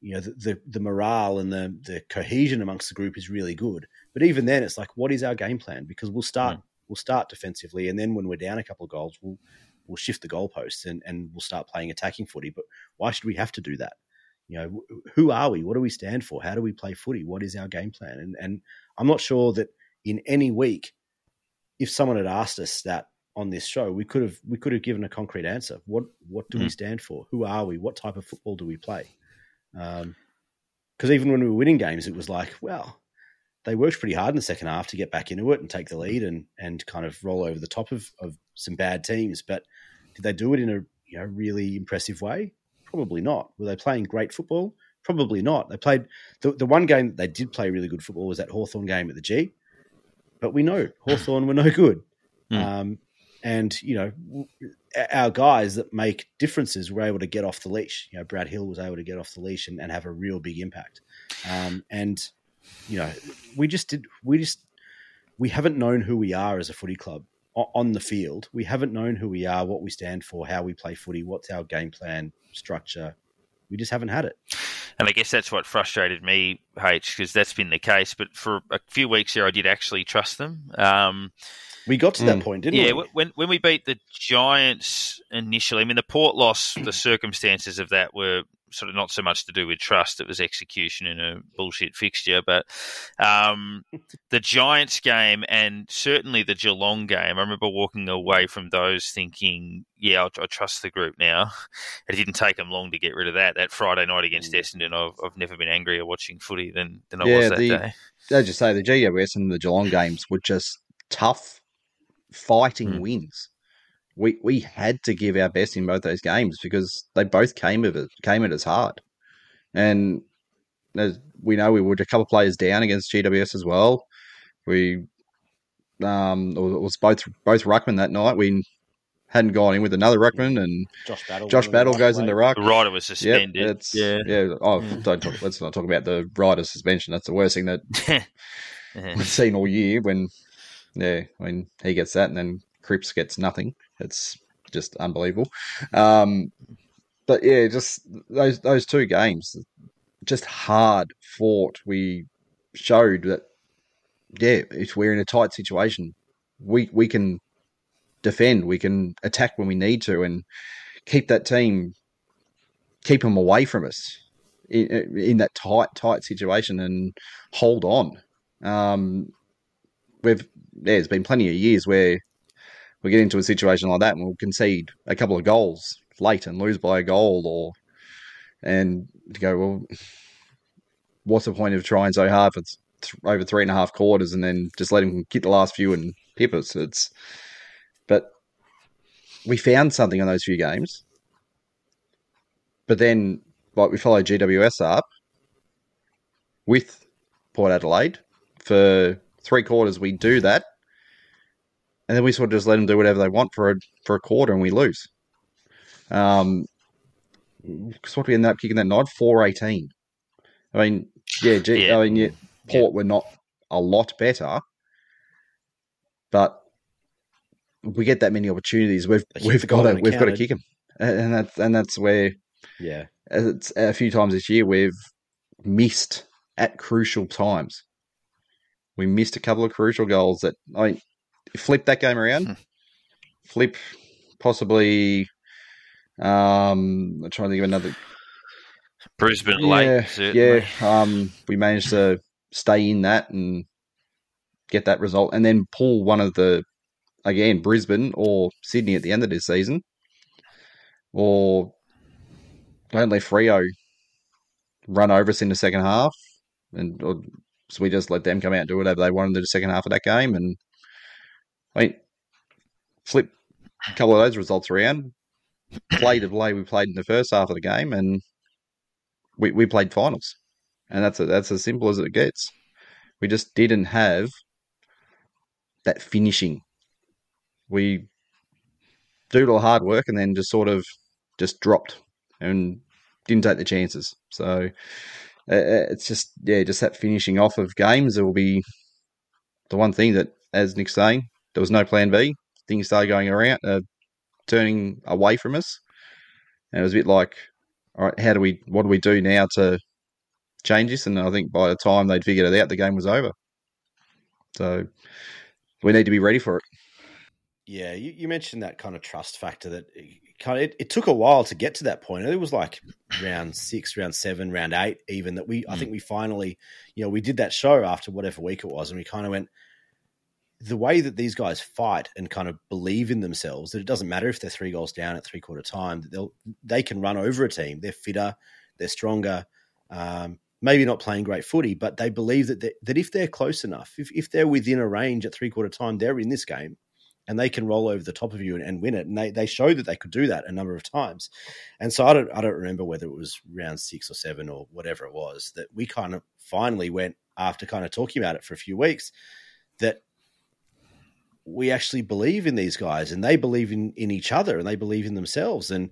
you know, the, the, the morale and the the cohesion amongst the group is really good. But even then, it's like, what is our game plan? Because we'll start mm. We'll start defensively, and then when we're down a couple of goals, we'll we'll shift the goalposts and, and we'll start playing attacking footy. But why should we have to do that? You know, who are we? What do we stand for? How do we play footy? What is our game plan? And and I'm not sure that in any week, if someone had asked us that on this show, we could have we could have given a concrete answer. What what do mm. we stand for? Who are we? What type of football do we play? Because um, even when we were winning games, it was like, well, they worked pretty hard in the second half to get back into it and take the lead and and kind of roll over the top of, of some bad teams. But did they do it in a you know really impressive way? Probably not. Were they playing great football? Probably not. They played the, the one game that they did play really good football was that Hawthorn game at the G, but we know Hawthorn were no good. Mm. Um, and you know, our guys that make differences were able to get off the leash. You know, Brad Hill was able to get off the leash and, and have a real big impact. Um, and you know, we just did. We just we haven't known who we are as a footy club on the field. We haven't known who we are, what we stand for, how we play footy, what's our game plan, structure. We just haven't had it. And I guess that's what frustrated me, H, because that's been the case. But for a few weeks here, I did actually trust them. Um, we got to that mm. point, didn't yeah, we? Yeah, when when we beat the Giants initially, I mean, the Port loss, the circumstances of that were sort of not so much to do with trust; it was execution in a bullshit fixture. But um, the Giants game and certainly the Geelong game, I remember walking away from those thinking, "Yeah, I, I trust the group now." It didn't take them long to get rid of that. That Friday night against mm. Essendon, I've, I've never been angrier watching footy than than I yeah, was that the, day. As you say, the GWS and the Geelong games were just tough fighting mm. wins. We we had to give our best in both those games because they both came of it came at us hard, and as we know, we were a couple of players down against GWS as well. We um it was both both ruckman that night. We hadn't gone in with another ruckman, and Josh Battle, Josh Battle goes into ruck. The Ryder was suspended. Yep, it's, yeah, yeah. Oh, yeah. don't talk, let's not talk about the Ryder suspension. That's the worst thing that we've seen all year. When yeah, I mean, he gets that, and then Cripps gets nothing. It's just unbelievable. Um, but yeah, just those those two games, just hard fought. We showed that yeah, if we're in a tight situation, we we can defend, we can attack when we need to, and keep that team keep them away from us in, in that tight tight situation and hold on. Um, we've there's been plenty of years where we get into a situation like that and we'll concede a couple of goals late and lose by a goal or and to go well what's the point of trying so hard for th- over three and a half quarters and then just let him get the last few and pip us? It's but we found something on those few games. But then like we followed GWS up with Port Adelaide. For three quarters we do that, and then we sort of just let them do whatever they want for a for a quarter, and we lose. Um, because what we end up kicking that night four eighteen. I mean, yeah, gee, yeah. I mean, yeah, Port yeah. were not a lot better, but we get that many opportunities. We've we've got to we've got to kick them, and that's and that's where yeah, it's a few times this year we've missed at crucial times. We missed a couple of crucial goals that I flip that game around. Hmm. Flip possibly. Um, I'm trying to think of another. Brisbane yeah, late, certainly. yeah. Um, we managed to stay in that and get that result, and then pull one of the again Brisbane or Sydney at the end of this season, or don't let Freo run over us in the second half, and or so we just let them come out and do whatever they wanted in the second half of that game. And Mean, flip a couple of those results around, played the way we played in the first half of the game, and we, we played finals. And that's a, that's as simple as it gets. We just didn't have that finishing. We did all hard work and then just sort of just dropped and didn't take the chances. So uh, uh, it's just yeah, just that finishing off of games. It will be the one thing that, as Nick's saying, there was no plan B. Things started going around, uh, turning away from us, and it was a bit like, all right, how do we, what do we do now to change this? And I think by the time they'd figured it out, the game was over. So we need to be ready for it. Yeah, you, you mentioned that kind of trust factor that kind of it, it, took a while to get to that point. It was like round six, round seven, round eight, even that we. Mm. I think we finally, you know, we did that show after whatever week it was, and we kind of went the way that these guys fight and kind of believe in themselves that it doesn't matter if they're three goals down at three quarter time that they'll they can run over a team. They're fitter, they're stronger. Um, maybe not playing great footy, but they believe that that if they're close enough, if if they're within a range at three quarter time, they're in this game and they can roll over the top of you and, and, win it. And they, they showed that they could do that a number of times. And so I don't I don't remember whether it was round six or seven or whatever it was that we kind of finally went after kind of talking about it for a few weeks that we actually believe in these guys and they believe in, in each other and they believe in themselves. And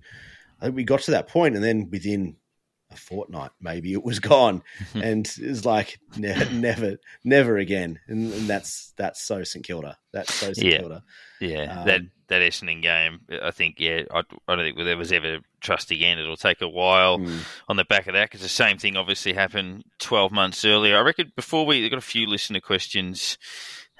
I think we got to that point and then within a fortnight, maybe it was gone, and it's like ne- never, never again. And, and, that's that's so St Kilda. That's so St yeah. Kilda. Yeah, um, that that Essendon game, I think. Yeah, I, I, don't think there was ever trust again. It'll take a while mm. on the back of that because the same thing obviously happened twelve months earlier. I reckon before we got a few listener questions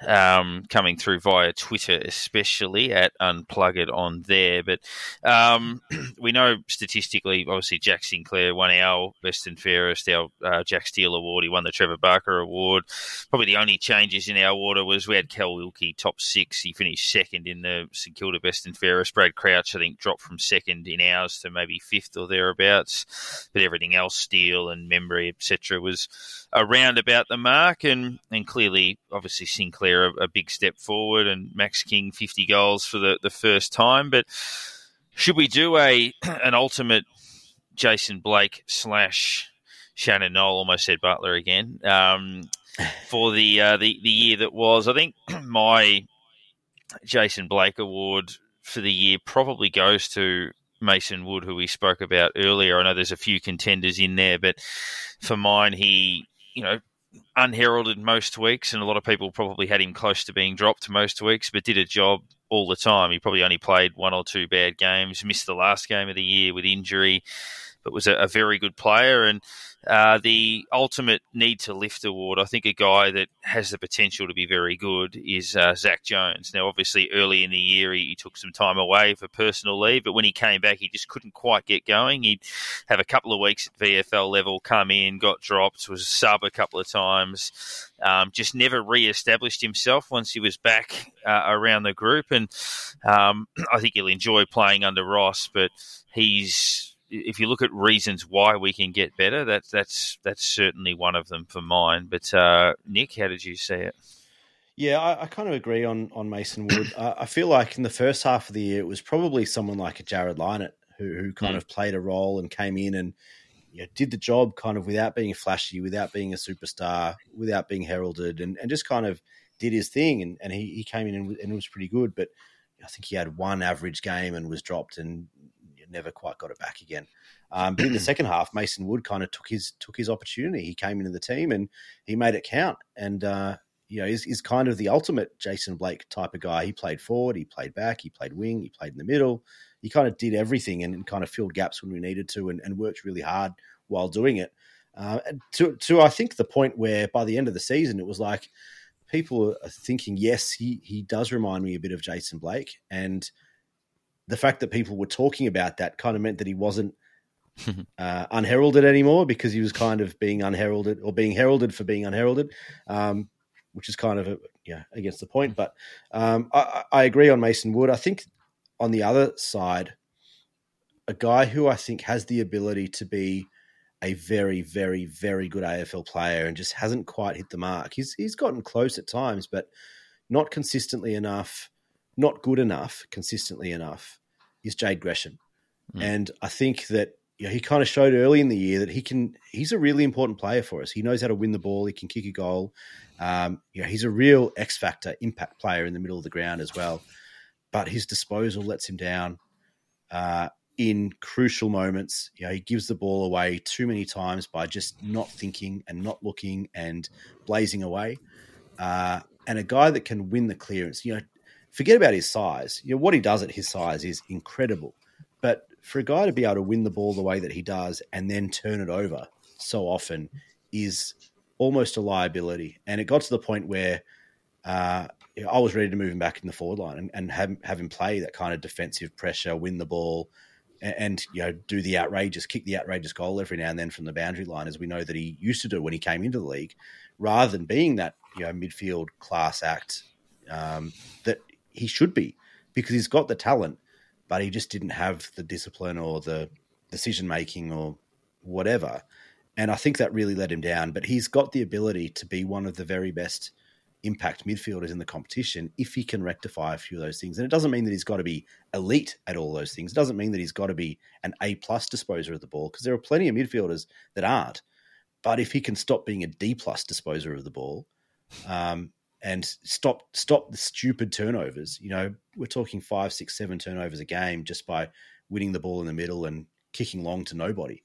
um, coming through via Twitter, especially at Unpluggered on there. But um, we know statistically, obviously, Jack Sinclair won our Best and Fairest, our uh, Jack Steele Award. He won the Trevor Barker Award. Probably the only changes in our order was we had Cal Wilkie top six. He finished second in the St Kilda Best and Fairest. Brad Crouch, I think, dropped from second in ours to maybe fifth or thereabouts. But everything else, Steele and Memory, etc., was around about the mark. And, and clearly, obviously, Sinclair a, a, big step forward, and Max King 50 goals for the, the first time. But should we do a an ultimate Jason Blake slash Shannon Noll? Almost said Butler again. Um, for the uh, the the year that was, I think my Jason Blake award for the year probably goes to Mason Wood, who we spoke about earlier. I know there's a few contenders in there, but for mine, he you know unheralded most weeks, and a lot of people probably had him close to being dropped most weeks, but did a job all the time. He probably only played one or two bad games, missed the last game of the year with injury, but was a, a very good player. And uh, the ultimate need to lift award, I think a guy that has the potential to be very good is uh, Zach Jones. Now, obviously, early in the year, he, he, took some time away for personal leave, but when he came back, he just couldn't quite get going. He'd have a couple of weeks at VFL level, come in, got dropped, was sub a couple of times, um, just never re established himself once he was back uh, around the group. And um, I think he'll enjoy playing under Ross, but he's if you look at reasons why we can get better, that's that's that's certainly one of them for mine. But uh, Nick, how did you see it? Yeah, I, I kind of agree on on Mason Wood. uh, I feel like in the first half of the year, it was probably someone like a Jarryd Lynett who who kind mm. of played a role and came in and you know, did the job kind of without being flashy, without being a superstar, without being heralded, and, and just kind of did his thing. And, and he, he came in and, and was pretty good, but I think he had one average game and was dropped, and never quite got it back again. Um, but in the second half, Mason Wood kind of took his took his opportunity. He came into the team and he made it count. And uh, you know, he's, he's kind of the ultimate Jason Blake type of guy. He played forward, he played back, he played wing, he played in the middle. He kind of did everything and, and kind of filled gaps when we needed to, and, and worked really hard while doing it. Uh, to to I think the point where by the end of the season, it was like people are thinking, yes, he he does remind me a bit of Jason Blake, and the fact that people were talking about that kind of meant that he wasn't uh, unheralded anymore because he was kind of being unheralded or being heralded for being unheralded, um, which is kind of a, yeah against the point. But um, I, I, agree on Mason Wood. I think on the other side, a guy who I think has the ability to be a very, very, very good AFL player and just hasn't quite hit the mark. He's he's gotten close at times, but not consistently enough not good enough consistently enough is Jade Gresham. Mm. And I think that you know, he kind of showed early in the year that he can. He's a really important player for us. He knows how to win the ball. He can kick a goal. Um, you know, he's a real X factor impact player in the middle of the ground as well. But his disposal lets him down uh, in crucial moments. You know, he gives the ball away too many times by just not thinking and not looking and blazing away. Uh, and a guy that can win the clearance. You know, forget about his size. You know, what he does at his size is incredible. But for a guy to be able to win the ball the way that he does and then turn it over so often is almost a liability. And it got to the point where uh, I was ready to move him back in the forward line and, and have, have him play that kind of defensive pressure, win the ball, and, you know do the outrageous, kick the outrageous goal every now and then from the boundary line, as we know that he used to do when he came into the league, rather than being that you know midfield class act um, that he should be because he's got the talent, but he just didn't have the discipline or the decision making or whatever. And I think that really let him down. But he's got the ability to be one of the very best impact midfielders in the competition if he can rectify a few of those things. And it doesn't mean that he's got to be elite at all those things. It doesn't mean that he's got to be an A plus disposer of the ball because there are plenty of midfielders that aren't. But if he can stop being a D plus disposer of the ball, um, and stop stop the stupid turnovers, you know, we're talking five, six, seven turnovers a game just by winning the ball in the middle and kicking long to nobody.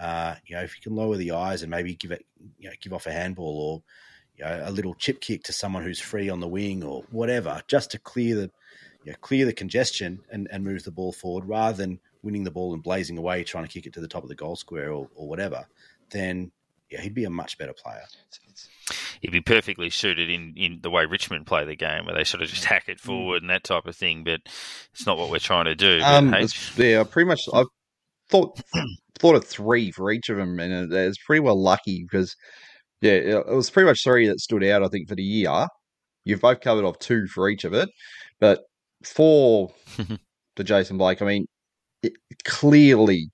Uh, you know, if you can lower the eyes and maybe give it, you know, give off a handball or you know, a little chip kick to someone who's free on the wing or whatever, just to clear the you know, clear the congestion and, and move the ball forward rather than winning the ball and blazing away trying to kick it to the top of the goal square or, or whatever, then yeah, he'd be a much better player. He'd be perfectly suited in, in the way Richmond play the game, where they sort of just hack it forward and that type of thing. But it's not what we're trying to do. Um, yeah, pretty much. I've thought thought of three for each of them, and it's pretty well lucky because yeah, it was pretty much three that stood out. I think for the year, you've both covered off two for each of it, but for the Jason Blake, I mean, it, clearly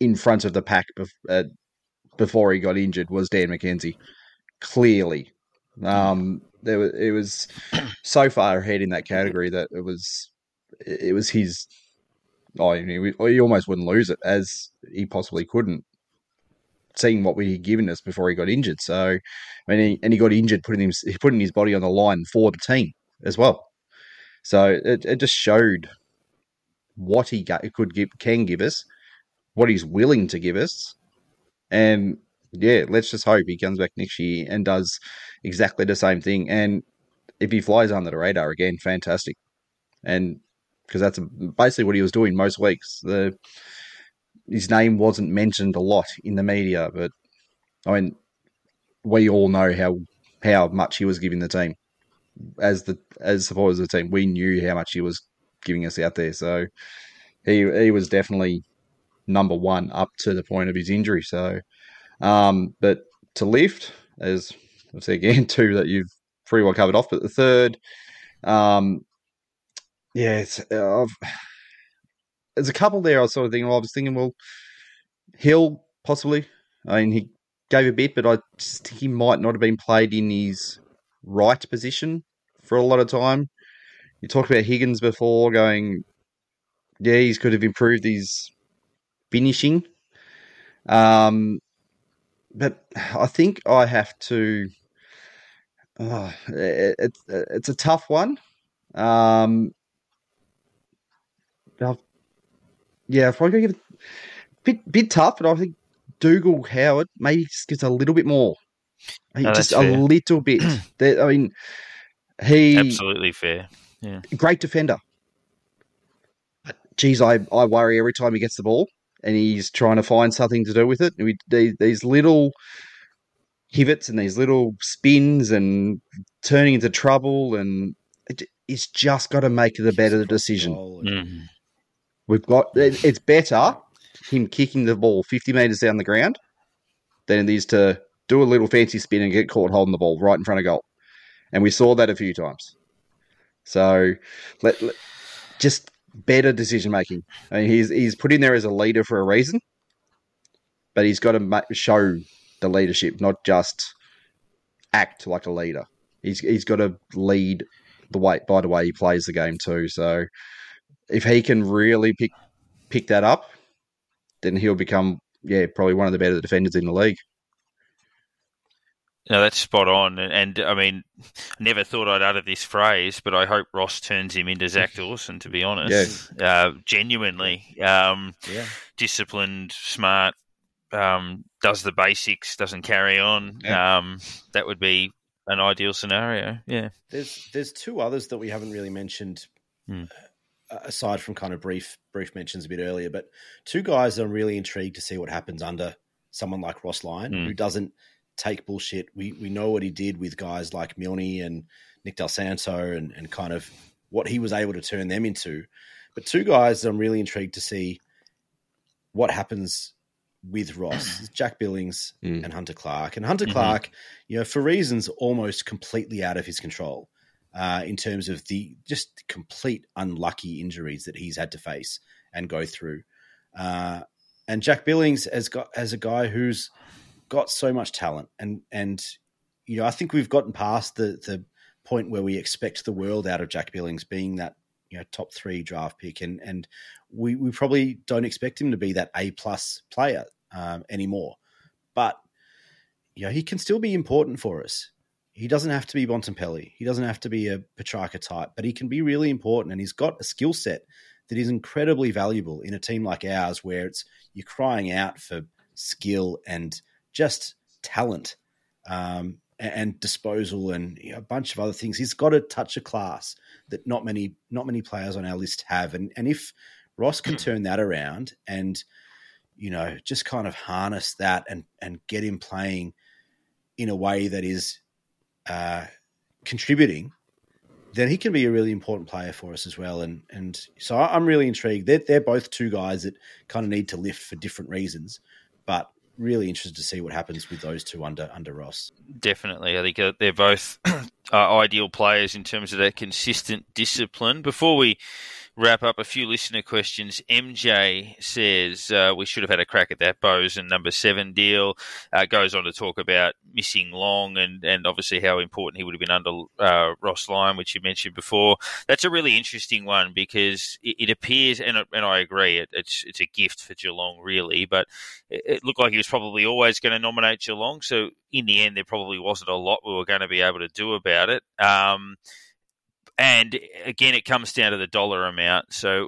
in front of the pack uh, before he got injured was Dan McKenzie. Clearly, um, there was, it was so far ahead in that category that it was it was his. Oh, he almost wouldn't lose it as he possibly couldn't. Seeing what we had given us before he got injured, so mean, he, and he got injured putting him putting his body on the line for the team as well. So it, it just showed what he could give, can give us, what he's willing to give us, and yeah, let's just hope he comes back next year and does exactly the same thing. And if he flies under the radar again, fantastic. And because that's basically what he was doing most weeks. The his name wasn't mentioned a lot in the media, but I mean, we all know how how much he was giving the team as the as supporters of the team. We knew how much he was giving us out there, so he he was definitely number one up to the point of his injury. So, um, but to lift, as I say again, two that you've pretty well covered off, but the third, um, yeah, it's, uh, there's a couple there. I was sort of thinking, well, I was thinking, well, Hill possibly. I mean, he gave a bit, but I just think he might not have been played in his right position for a lot of time. You talked about Higgins before, going, yeah, he's could have improved his finishing. Um, but I think I have to. Oh, it, it, it's a tough one. Um, I've, yeah, I've probably give it a bit, bit tough, but I think Dougal Howard maybe just gets a little bit more. No, just a little bit. I mean, he absolutely fair. Yeah, great defender. geez, I, I worry every time he gets the ball and he's trying to find something to do with it. We, these little pivots and these little spins and turning into trouble, and he's just got to make the better decision. Mm-hmm. We've got it's better him kicking the ball fifty meters down the ground than it is to do a little fancy spin and get caught holding the ball right in front of goal. And we saw that a few times. So let, let just better decision making. I mean, he's he's put in there as a leader for a reason, but he's got to show the leadership, not just act like a leader. He's he's got to lead the way by the way he plays the game too. So if he can really pick pick that up, then he'll become yeah probably one of the better defenders in the league. No, that's spot on. And, and, I mean, never thought I'd utter this phrase, but I hope Ross turns him into Zach Dawson, to be honest. Yeah. Uh, genuinely. Um, yeah. Disciplined, smart, um, does the basics, doesn't carry on. Yeah. Um, that would be an ideal scenario. Yeah. There's, there's two others that we haven't really mentioned. Hmm. Aside from kind of brief brief mentions a bit earlier, but two guys that I'm really intrigued to see what happens under someone like Ross Lyon, mm. who doesn't take bullshit. We we know what he did with guys like Milne and Nick Dal Santo and, and kind of what he was able to turn them into. But two guys I'm really intrigued to see what happens with Ross, Jack Billings mm. and Hunter Clark. And Hunter mm-hmm. Clark, you know, for reasons almost completely out of his control, uh, in terms of the just complete unlucky injuries that he's had to face and go through. Uh, and Jack Billings has got as a guy who's got so much talent, and and you know I think we've gotten past the the point where we expect the world out of Jack Billings being that you know top three draft pick, and and we we probably don't expect him to be that A plus player um, anymore. But you know he can still be important for us. He doesn't have to be Bontempelli. He doesn't have to be a Petrarca type, but he can be really important, and he's got a skill set that is incredibly valuable in a team like ours, where it's you're crying out for skill and just talent. Um, and disposal and you know, a bunch of other things. He's got a touch of class that not many not many players on our list have. And and if Ross can turn that around and you know just kind of harness that and and get him playing in a way that is uh, contributing, then he can be a really important player for us as well. And and so I'm really intrigued. They're they're both two guys that kind of need to lift for different reasons, but really interested to see what happens with those two under under Ross. Definitely, I think uh, they're both uh, ideal players in terms of that consistent discipline. Before we wrap up a few listener questions. MJ says uh, we should have had a crack at that Bowes and number seven deal. Uh, goes on to talk about missing Long and, and obviously how important he would have been under uh, Ross Lyon, which you mentioned before. That's a really interesting one because it, it appears, and, and I agree, it, it's it's a gift for Geelong really, but it, it looked like he was probably always going to nominate Geelong. So in the end, there probably wasn't a lot we were going to be able to do about it. Um, and again, it comes down to the dollar amount. So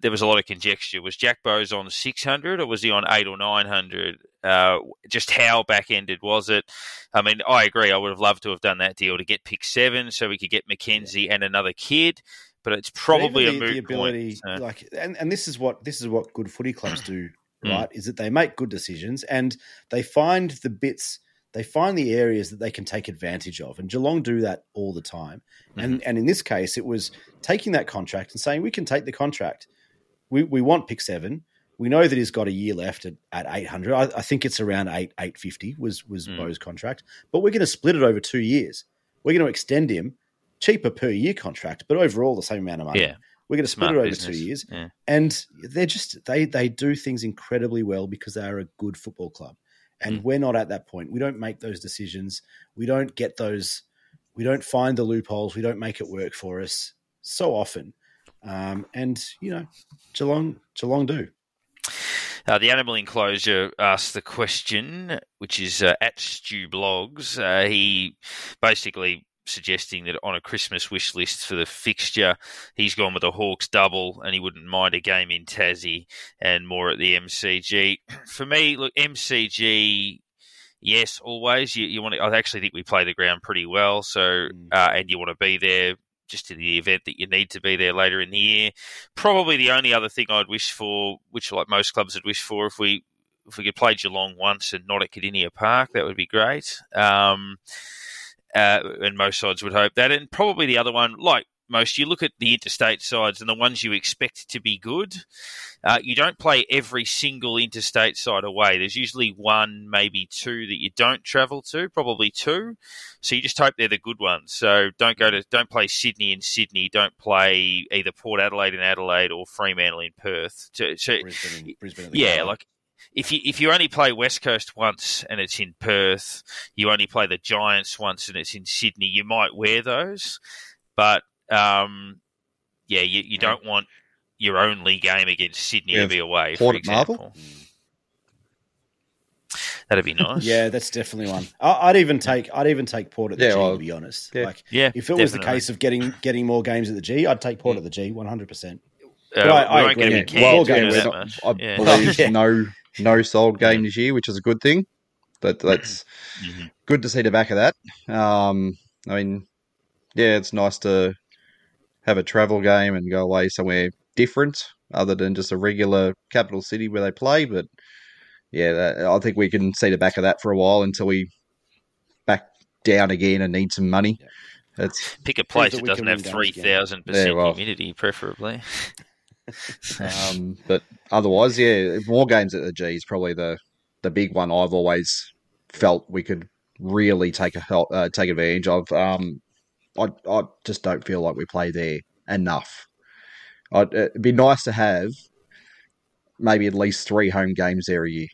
there was a lot of conjecture. Was Jack Bowes on 600 or was he on 8 or 900? Uh, just how back ended was it? I mean, I agree. I would have loved to have done that deal to get pick seven so we could get McKenzie and another kid. But it's probably the, a moot the ability, point. like, and, and this is what this is what good footy clubs do, Mm. right? Is that they make good decisions and they find the bits they find the areas that they can take advantage of. And Geelong do that all the time. Mm-hmm. And and in this case, it was taking that contract and saying, we can take the contract. We, we want pick seven. We know that he's got a year left at, at 800. I, I think it's around 8 850 was, was Mm. Bowes' contract. But we're going to split it over two years. We're going to extend him, cheaper per year contract, but overall the same amount of money. Yeah. We're going to split Smart it over business. two years Yeah. and they're just they they do things incredibly well because they are a good football club and Mm. we're not at that point. We don't make those decisions. We don't get those we don't find the loopholes. We don't make it work for us so often. Um, and you know geelong geelong do. Uh, the animal enclosure asked the question, which is uh, at Stu Blogs. Uh, he basically suggesting that on a Christmas wish list for the fixture, he's gone with a Hawks double, and he wouldn't mind a game in Tassie and more at the MCG. For me, look, MCG. Yes, always. You, you want to. I actually think we play the ground pretty well. So, Mm. uh, and you want to be there just in the event that you need to be there later in the year. Probably the only other thing I'd wish for, which like most clubs would wish for, if we if we could play Geelong once and not at Kardinia Park, that would be great. Um, uh, and most sides would hope that. And probably the other one, like most, you look at the interstate sides and the ones you expect to be good. Uh, you don't play every single interstate side away. There's usually one, maybe two that you don't travel to, probably two. So you just hope they're the good ones. So don't go to, don't play Sydney in Sydney. Don't play either Port Adelaide in Adelaide or Fremantle in Perth. So, so brisbane, brisbane yeah, like if you if you only play West Coast once and it's in Perth, you only play the Giants once and it's in Sydney, you might wear those, but um, yeah, you, you don't want your only game against Sydney Yeah, to be away. Port for at Marvel? example, that'd be nice. yeah that's definitely one I, i'd even take i'd even take port at the Yeah, g well, to be honest yeah. like yeah. if it was the case of getting getting more games at the g i'd take Mm. port at the g 100% uh, But I- I we won't get agree. Yeah, well, to yeah, do we're that not- much. I believe Yeah. no no sold game this year, which is a good thing. That that's Mhm. good to see the back of that. Um, I mean, yeah, it's nice to have a travel game and go away somewhere different, other than just a regular capital city where they play. But yeah, that, I think we can see the back of that for a while until we back down again and need some money. Yeah. That's Pick a place that that doesn't have three thousand three games again. thousand percent humidity, preferably. Um, but otherwise, yeah, more games at the G is probably the the big one I've always felt we could really take a help, uh, take advantage of. Um, I I just don't feel like we play there enough. I'd, it'd be nice to have maybe at least three home games there a year.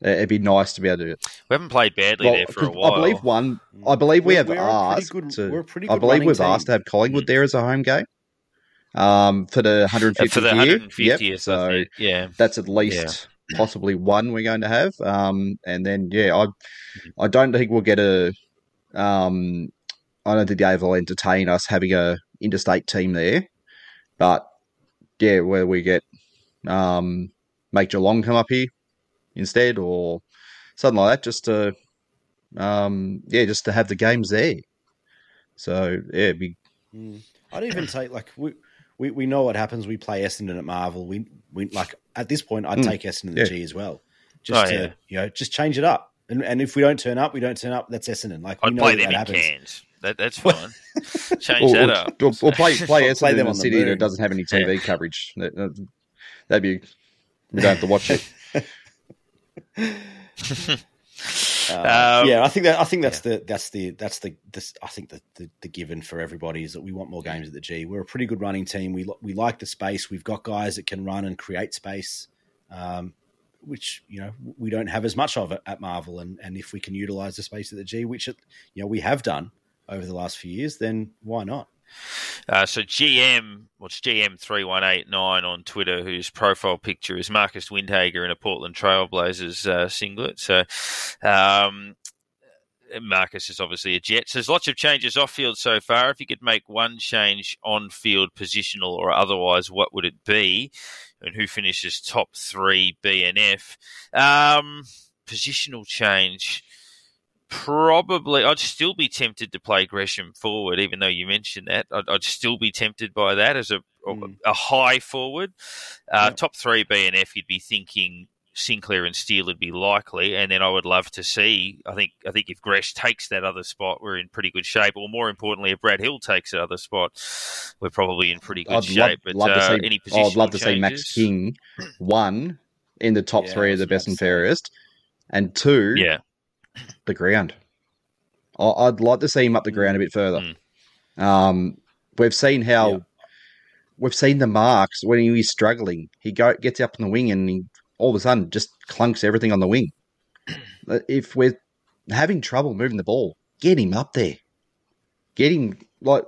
It'd be nice to be able to. We haven't played badly Well, there for a while. I believe one. I believe we We're- have we're a pretty asked. good- to, we're a pretty I believe we've team. asked to have Collingwood there as a home game. Um, for the 150th Uh, for the year. 150th, Yep, I so think. Yeah. that's at least possibly one we're going to have. Um, and then yeah, I I don't think we'll get a. Um, I don't think the AFL will entertain us having a interstate team there, but yeah, where we get um make Geelong come up here instead or something like that, just to um yeah, just to have the games there. So yeah, it'd be Mm. I'd even take like we, we we know what happens. We play Essendon at Marvel. We we like at this point, I'd Mm. take Essendon the Yeah. G as well, just Oh, to yeah. you know just change it up. And and if we don't turn up, we don't turn up. That's Essendon. Like we I'd know play that, them that in happens. cans. That, that's fine. Change or, that or, up. or, or play play Play them in on the city that doesn't have any TV coverage. That, that, that'd be we don't have to watch it. Uh, Um, yeah, I think that I think that's the that's the that's the this I think the, the the given for everybody is that we want more games at the G. We're a pretty good running team. We we like the space. We've got guys that can run and create space, um, which you know we don't have as much of it at Marvel. And and if we can utilize the space at the G, which it, you know we have done over the last few years, then why not? Uh, so GM, what's GM three one eight nine on Twitter, whose profile picture is Marcus Windhager in a Portland Trailblazers uh, singlet. So um, Marcus is obviously a Jet. So there's lots of changes off field so far. If you could make one change on field, positional or otherwise, what would it be? And who finishes top three BNF? Um, positional change. Probably, I'd still be tempted to play Gresham forward, even though you mentioned that. I'd, I'd still be tempted by that as a Mm. a high forward. Uh, Yep. Top three BNF, you'd be thinking Sinclair and Steele would be likely, and then I would love to see. I think I think if Gresh takes that other spot, we're in pretty good shape. Or more importantly, if Brad Hill takes that other spot, we're probably in pretty good I'd shape. love, but love uh, see. any oh, I'd love to positional see Max? King one in the top Yeah, three of the best and fairest, and two Yeah, the ground. I- I'd like to see him up the ground a bit further. Mm. Um, we've seen how Yeah. we've seen the marks when he was struggling. He go gets up in the wing and he all of a sudden just clunks everything on the wing. If we're having trouble moving the ball, get him up there. Get him like.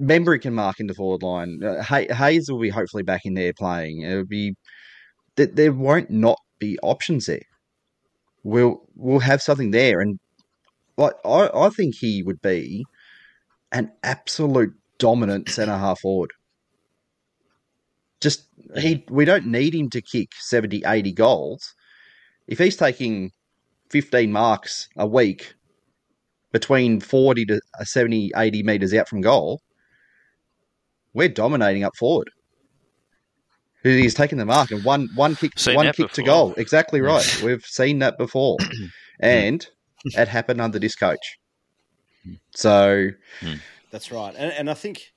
Membrey can mark in the forward line. Uh, Hayes will be hopefully back in there playing. It'll be that there won't not be options there. We'll we'll have something there, and like I, I think he would be an absolute dominant centre half forward. Just he we don't need him to kick 70, 80 goals. If he's taking 15 marks a week between 40 to 70, 80 metres out from goal, we're dominating up forward. He's taking the mark and one one kick Seen one that kick to goal. Exactly right. We've seen that before. Mm. and it happened under this coach. Mm. So mm. That's right, and, and I think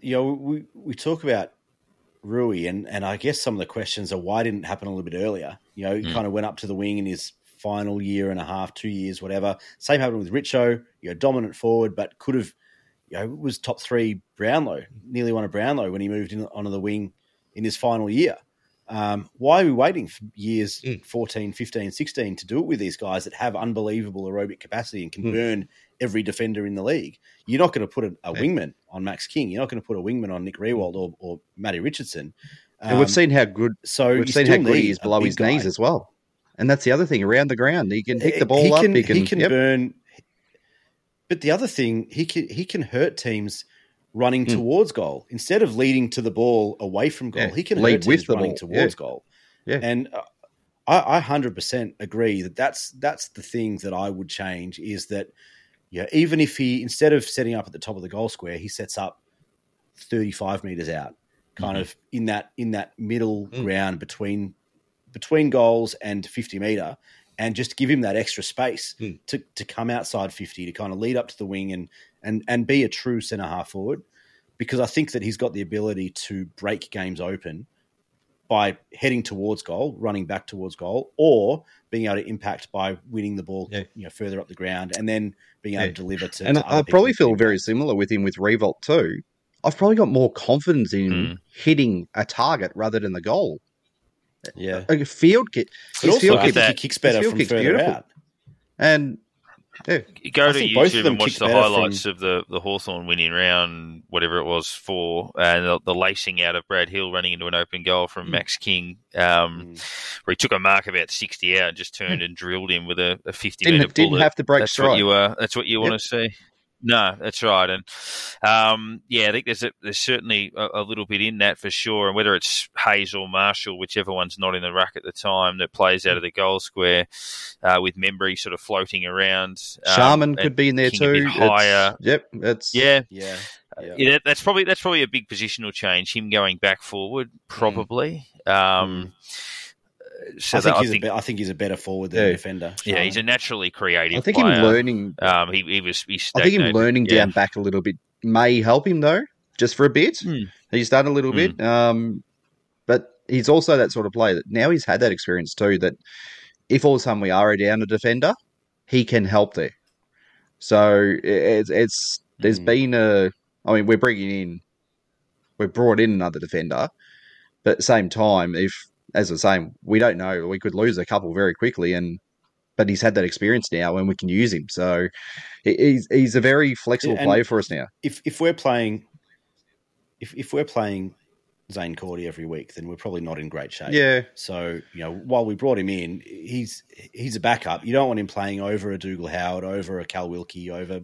you know we we talk about Rui, and and I guess some of the questions are why didn't it happen a little bit earlier? You know, he Mm. kind of went up to the wing in his final year and a half, two years, whatever. Same happened with Richo, you know, dominant forward, but could have, you know, was top three Brownlow, nearly won a Brownlow when he moved in onto the wing in his final year. Um, why are we waiting for years Mm. 14, 15, 16 to do it with these guys that have unbelievable aerobic capacity and can Mm. burn every defender in the league? You're not going to put a, a wingman on Max King. You're not going to put a wingman on Nick Riewoldt or, or Matty Richardson. and we've Um, seen how good so we've seen how good he is below his knees as well. And that's the other thing around the ground. He can pick the ball he up. He can, he can yep. burn. But the other thing, he can he can hurt teams running Mm. towards goal instead of leading to the ball away from goal. Yeah, He can lead with the running ball. towards Yeah. goal. Yeah. And uh, I hundred percent agree that that's that's the thing that I would change is that yeah, even if he instead of setting up at the top of the goal square, he sets up thirty five meters out, kind Mhm. of in that in that middle Mm. ground between between goals and fifty meter, and just give him that extra space Mm. to to come outside fifty to kind of lead up to the wing and and and be a true centre half forward, because I think that he's got the ability to break games open by heading towards goal, running back towards goal, or being able to impact by winning the ball, Yeah. you know, further up the ground, and then being able Yeah. to deliver to. and to I, other I probably feel very similar with him with Riewoldt too. I've probably got more confidence in Mm. hitting a target rather than the goal. Yeah. a field kick. His also, field kick, he kicks better his from kick's further beautiful. out. and yeah, go I to think both of YouTube and watch the highlights from- of the, the Hawthorn winning round, whatever it was, for, and the, the lacing out of Brad Hill running into an open goal from Max King, um, Mm. where he took a mark about 60 out and just turned and drilled him with a, a 50 didn't, metre didn't have to break that's stride. what you uh, That's what you Yep. want to see. No, that's right, and um, yeah, I think there's a, there's certainly a, a little bit in that for sure. And whether it's Hayes or Marshall, whichever one's not in the ruck at the time, that plays out of the goal square uh, with Membrey sort of floating around. um, Sharman could be in there kicking a too. bit It's- higher. Yep, it's Yeah, Yeah. Yeah. yeah, that's probably that's probably a big positional change. Him going back forward, probably. Um, so I that- think, I he's think, a be- I think he's a better forward than Yeah. a defender. yeah, he's a naturally creative. I think player. him learning. Um, he, he was. He I think him learning Yeah. down back a little bit may help him though, just for a bit. Hmm. He's done a little bit, um, but he's also that sort of player that now he's had that experience too. That if all of a sudden we are down a defender, he can help there. So it's it's there's Mm. been a. I mean, we're bringing in, we've brought in another defender, but at the same time, if as I was saying, we don't know, we could lose a couple very quickly, and but he's had that experience now, and we can use him. So he's he's a very flexible And- player for us now. if if we're playing if if we're playing Zaine Cordy every week, then we're probably not in great shape. Yeah, So you know, while we brought him in, he's he's a backup. You don't want him playing over a Dougal Howard, over a Cal Wilkie, over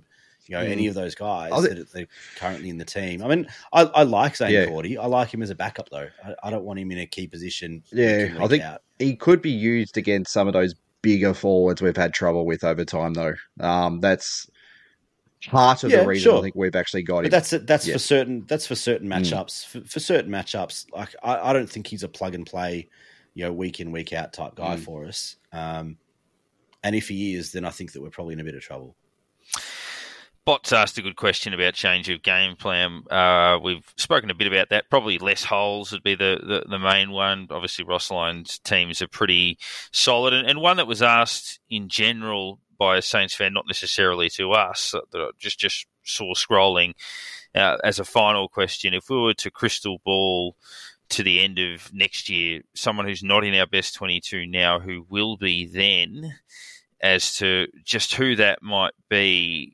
you know Mm. any of those guys thi- that are currently in the team. I mean, I, I like Zaine Yeah. Cordy. I like him as a backup though. I, I don't want him in a key position. Yeah, I think- out. he could be used against some of those bigger forwards we've had trouble with over time, though. Um, that's part of Yeah, the reason I think we've actually got him. But that's that's Yeah. for certain. That's for certain Mm. matchups. For, for certain matchups, like I, I don't think he's a plug and play, you know, week in week out type guy Mm. for us. Um, and if he is, then I think that we're probably in a bit of trouble. Bots asked a good question about change of game plan. Uh, we've spoken a bit about that. Probably less holes would be the, the, the main one. Obviously, Ross Lyon's teams are pretty solid, and, and one that was asked in general by a Saints fan, not necessarily to us, uh, that I just just saw scrolling uh, as a final question. If we were to crystal ball to the end of next year, someone who's not in our best twenty-two now, who will be then, as to just who that might be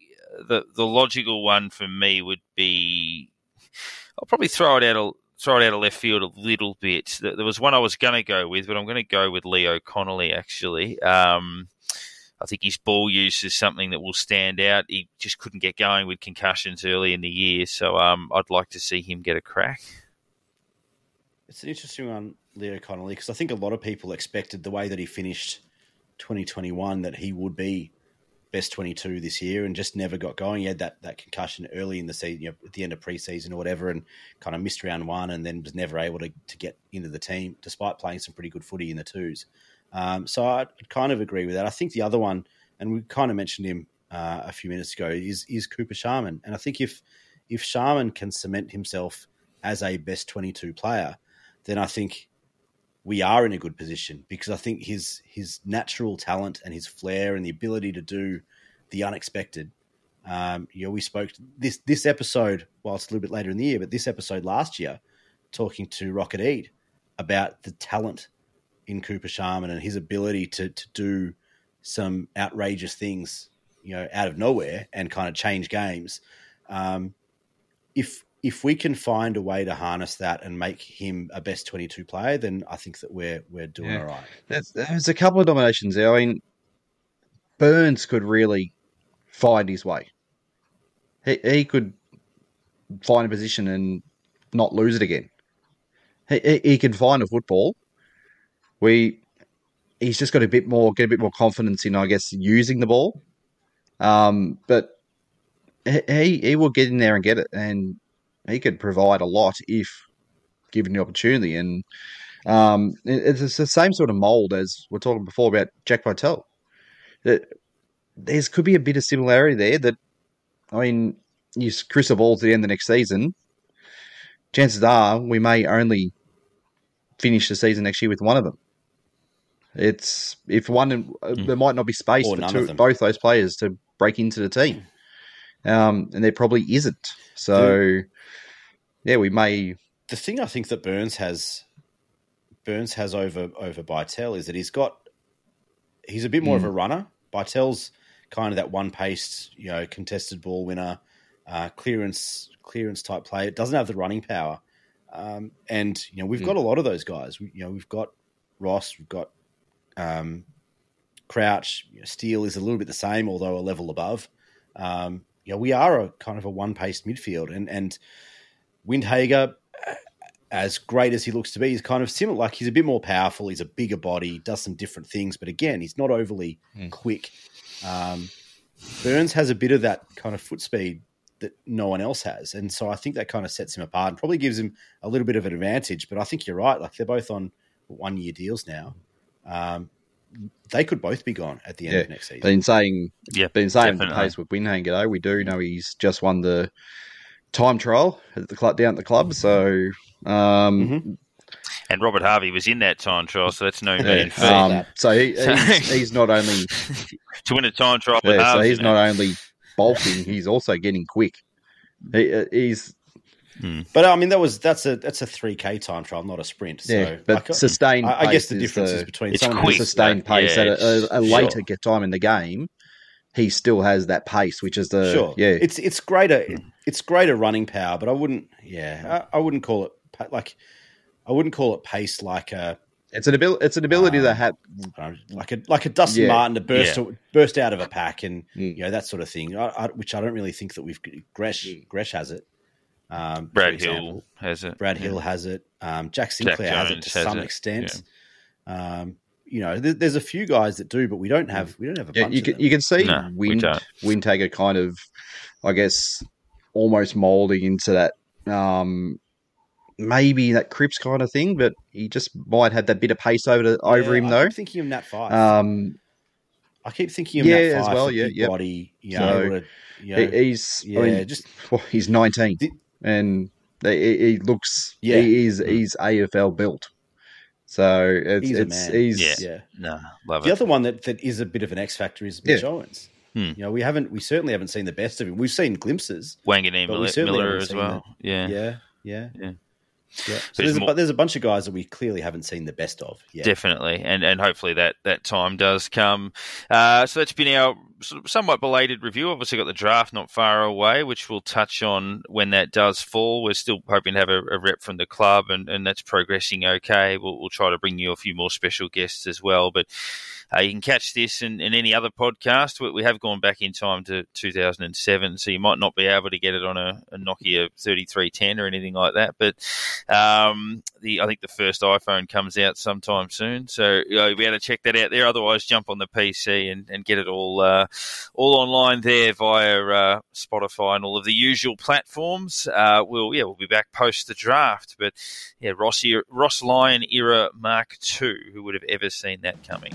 the the logical one for me would be I'll probably throw it out a throw it out of left field a little bit. There was one I was going to go with, but I'm going to go with Leo Connolly actually. Um, I think his ball use is something that will stand out. He just couldn't get going with concussions early in the year, so um, I'd like to see him get a crack. It's an interesting one, Leo Connolly, because I think a lot of people expected the way that he finished 2021 that he would be best 22 this year and just never got going. He had that, that concussion early in the season, you know, at the end of preseason or whatever, and kind of missed round one and then was never able to, to get into the team despite playing some pretty good footy in the twos. Um, so I kind of agree with that. I think the other one, and we kind of mentioned him uh, a few minutes ago, is is Cooper Sharman. And I think if if Sharman can cement himself as a best 22 player, then I think we are in a good position because I think his his natural talent and his flair and the ability to do the unexpected. Um, you know, we spoke this this episode. Well, it's a little bit later in the year, but this episode last year, talking to Rocket Eid about the talent in Cooper Sharman and his ability to to do some outrageous things, you know, out of nowhere and kind of change games. Um, if if we can find a way to harness that and make him a best twenty two player, then I think that we're we're doing Yeah. all right. There's, there's a couple of dominations there. I mean, Byrnes could really find his way. He, he could find a position and not lose it again. He, he, he can find a football. We, he's just got a bit more, get a bit more confidence in, I guess, using the ball. Um, but he- he he will get in there and get it, and he could provide a lot if given the opportunity. And um, it- it's the same sort of mold as we're talking before about Jack Bytel. That there's could be a bit of similarity there. That I mean, you crystal all to the end of the next season. Chances are we may only finish the season next year with one of them. It's if one uh, there might not be space Or for two, both those players to break into the team, um, and there probably isn't. So, yeah, we may The thing I think that Byrnes has Byrnes has over over Bytel is that he's got he's a bit more mm. of a runner. Bytel's kind of that one paced, you know, contested ball winner, uh, clearance clearance type play. It doesn't have the running power, um, and you know we've mm. got a lot of those guys. We, you know we've got Ross, we've got um, Crouch. You know, Steele is a little bit the same, although a level above. Um, you know, we are a kind of a one paced midfield, and and Windhager as great as he looks to be, is kind of similar. Like he's a bit more powerful. He's a bigger body, does some different things, but again, he's not overly mm. quick. Um, Byrnes has a bit of that kind of foot speed that no one else has, and so I think that kind of sets him apart and probably gives him a little bit of an advantage. But I think you're right. Like they're both on one year deals now. Um, they could both be gone at the end yeah. of next season. Been saying, yeah, been saying the pace with Windhager though. We do know he's just won the time trial at the club down at the club, so um, mm-hmm. And Robert Harvey was in that time trial, so that's no mean feat. Um, so he, he's, he's, not only to win a time trial. Yeah, so he's not only bulking; he's also getting quick. He, uh, he's. Hmm. But I mean, that was that's a that's a three k time trial, not a sprint. So, yeah, but like, sustained. I, I guess the difference is, between someone who sustained pace yeah, at a, a later sure. time in the game he still has that pace, which is the sure. Yeah, it's it's greater. It's greater running power, but I wouldn't. Yeah, I, I wouldn't call it like I wouldn't call it pace like a. It's an ability. It's an ability um, that had like a like a Dustin yeah. Martin to burst yeah. to, burst out of a pack and mm. you know that sort of thing. I, I, which I don't really think that we've Gresh mm. Gresh has it. Um, Brad Hill has it. Brad Hill has it. Um, Jack Sinclair Jack has it to some it. extent. Um, you know, th- there's a few guys that do, but we don't have we don't have a yeah, bunch. You can you can see no, Wind Windhager kind of, I guess, almost molding into that. Um, maybe that Cripps kind of thing, but he just might have that bit of pace over to, yeah, over him I though. I'm thinking of Nat Fyfe. Um, I keep thinking of yeah, Nat Fyfe, as well. Yeah, yeah. Body, you know, so, to, you know, he's yeah, I mean, just well, he's 19 and he, he, looks yeah. he is he's AFL built. So it's he's it's he's yeah, yeah. no love the it. other one that, that is a bit of an X factor is Mitch yeah. Owens. Hmm. You know, we haven't we certainly haven't seen the best of him. We've seen glimpses. Wanganeen Miller, Milera as well. Yeah. yeah, yeah, yeah. Yeah. So there's, more, a, there's a bunch of guys that we clearly haven't seen the best of. Yet. Definitely, and and hopefully that that time does come. Uh, so that's been our sort of somewhat belated review. Obviously, got the draft not far away, which we'll touch on when that does fall. We're still hoping to have a, a rep from the club, and, and that's progressing okay. We'll, we'll try to bring you a few more special guests as well, but. Uh, you can catch this and, any other podcast. We, we, have gone back in time to 2007, so you might not be able to get it on a, a Nokia 3310 or anything like that. But um, the I think the first iPhone comes out sometime soon, so you know, you'll be able to check that out there. Otherwise, jump on the PC and, and get it all uh, all online there via uh, Spotify and all of the usual platforms. Uh, we'll yeah we'll be back post the draft, but yeah Ross Ross Lyon era Mark II. Who would have ever seen that coming?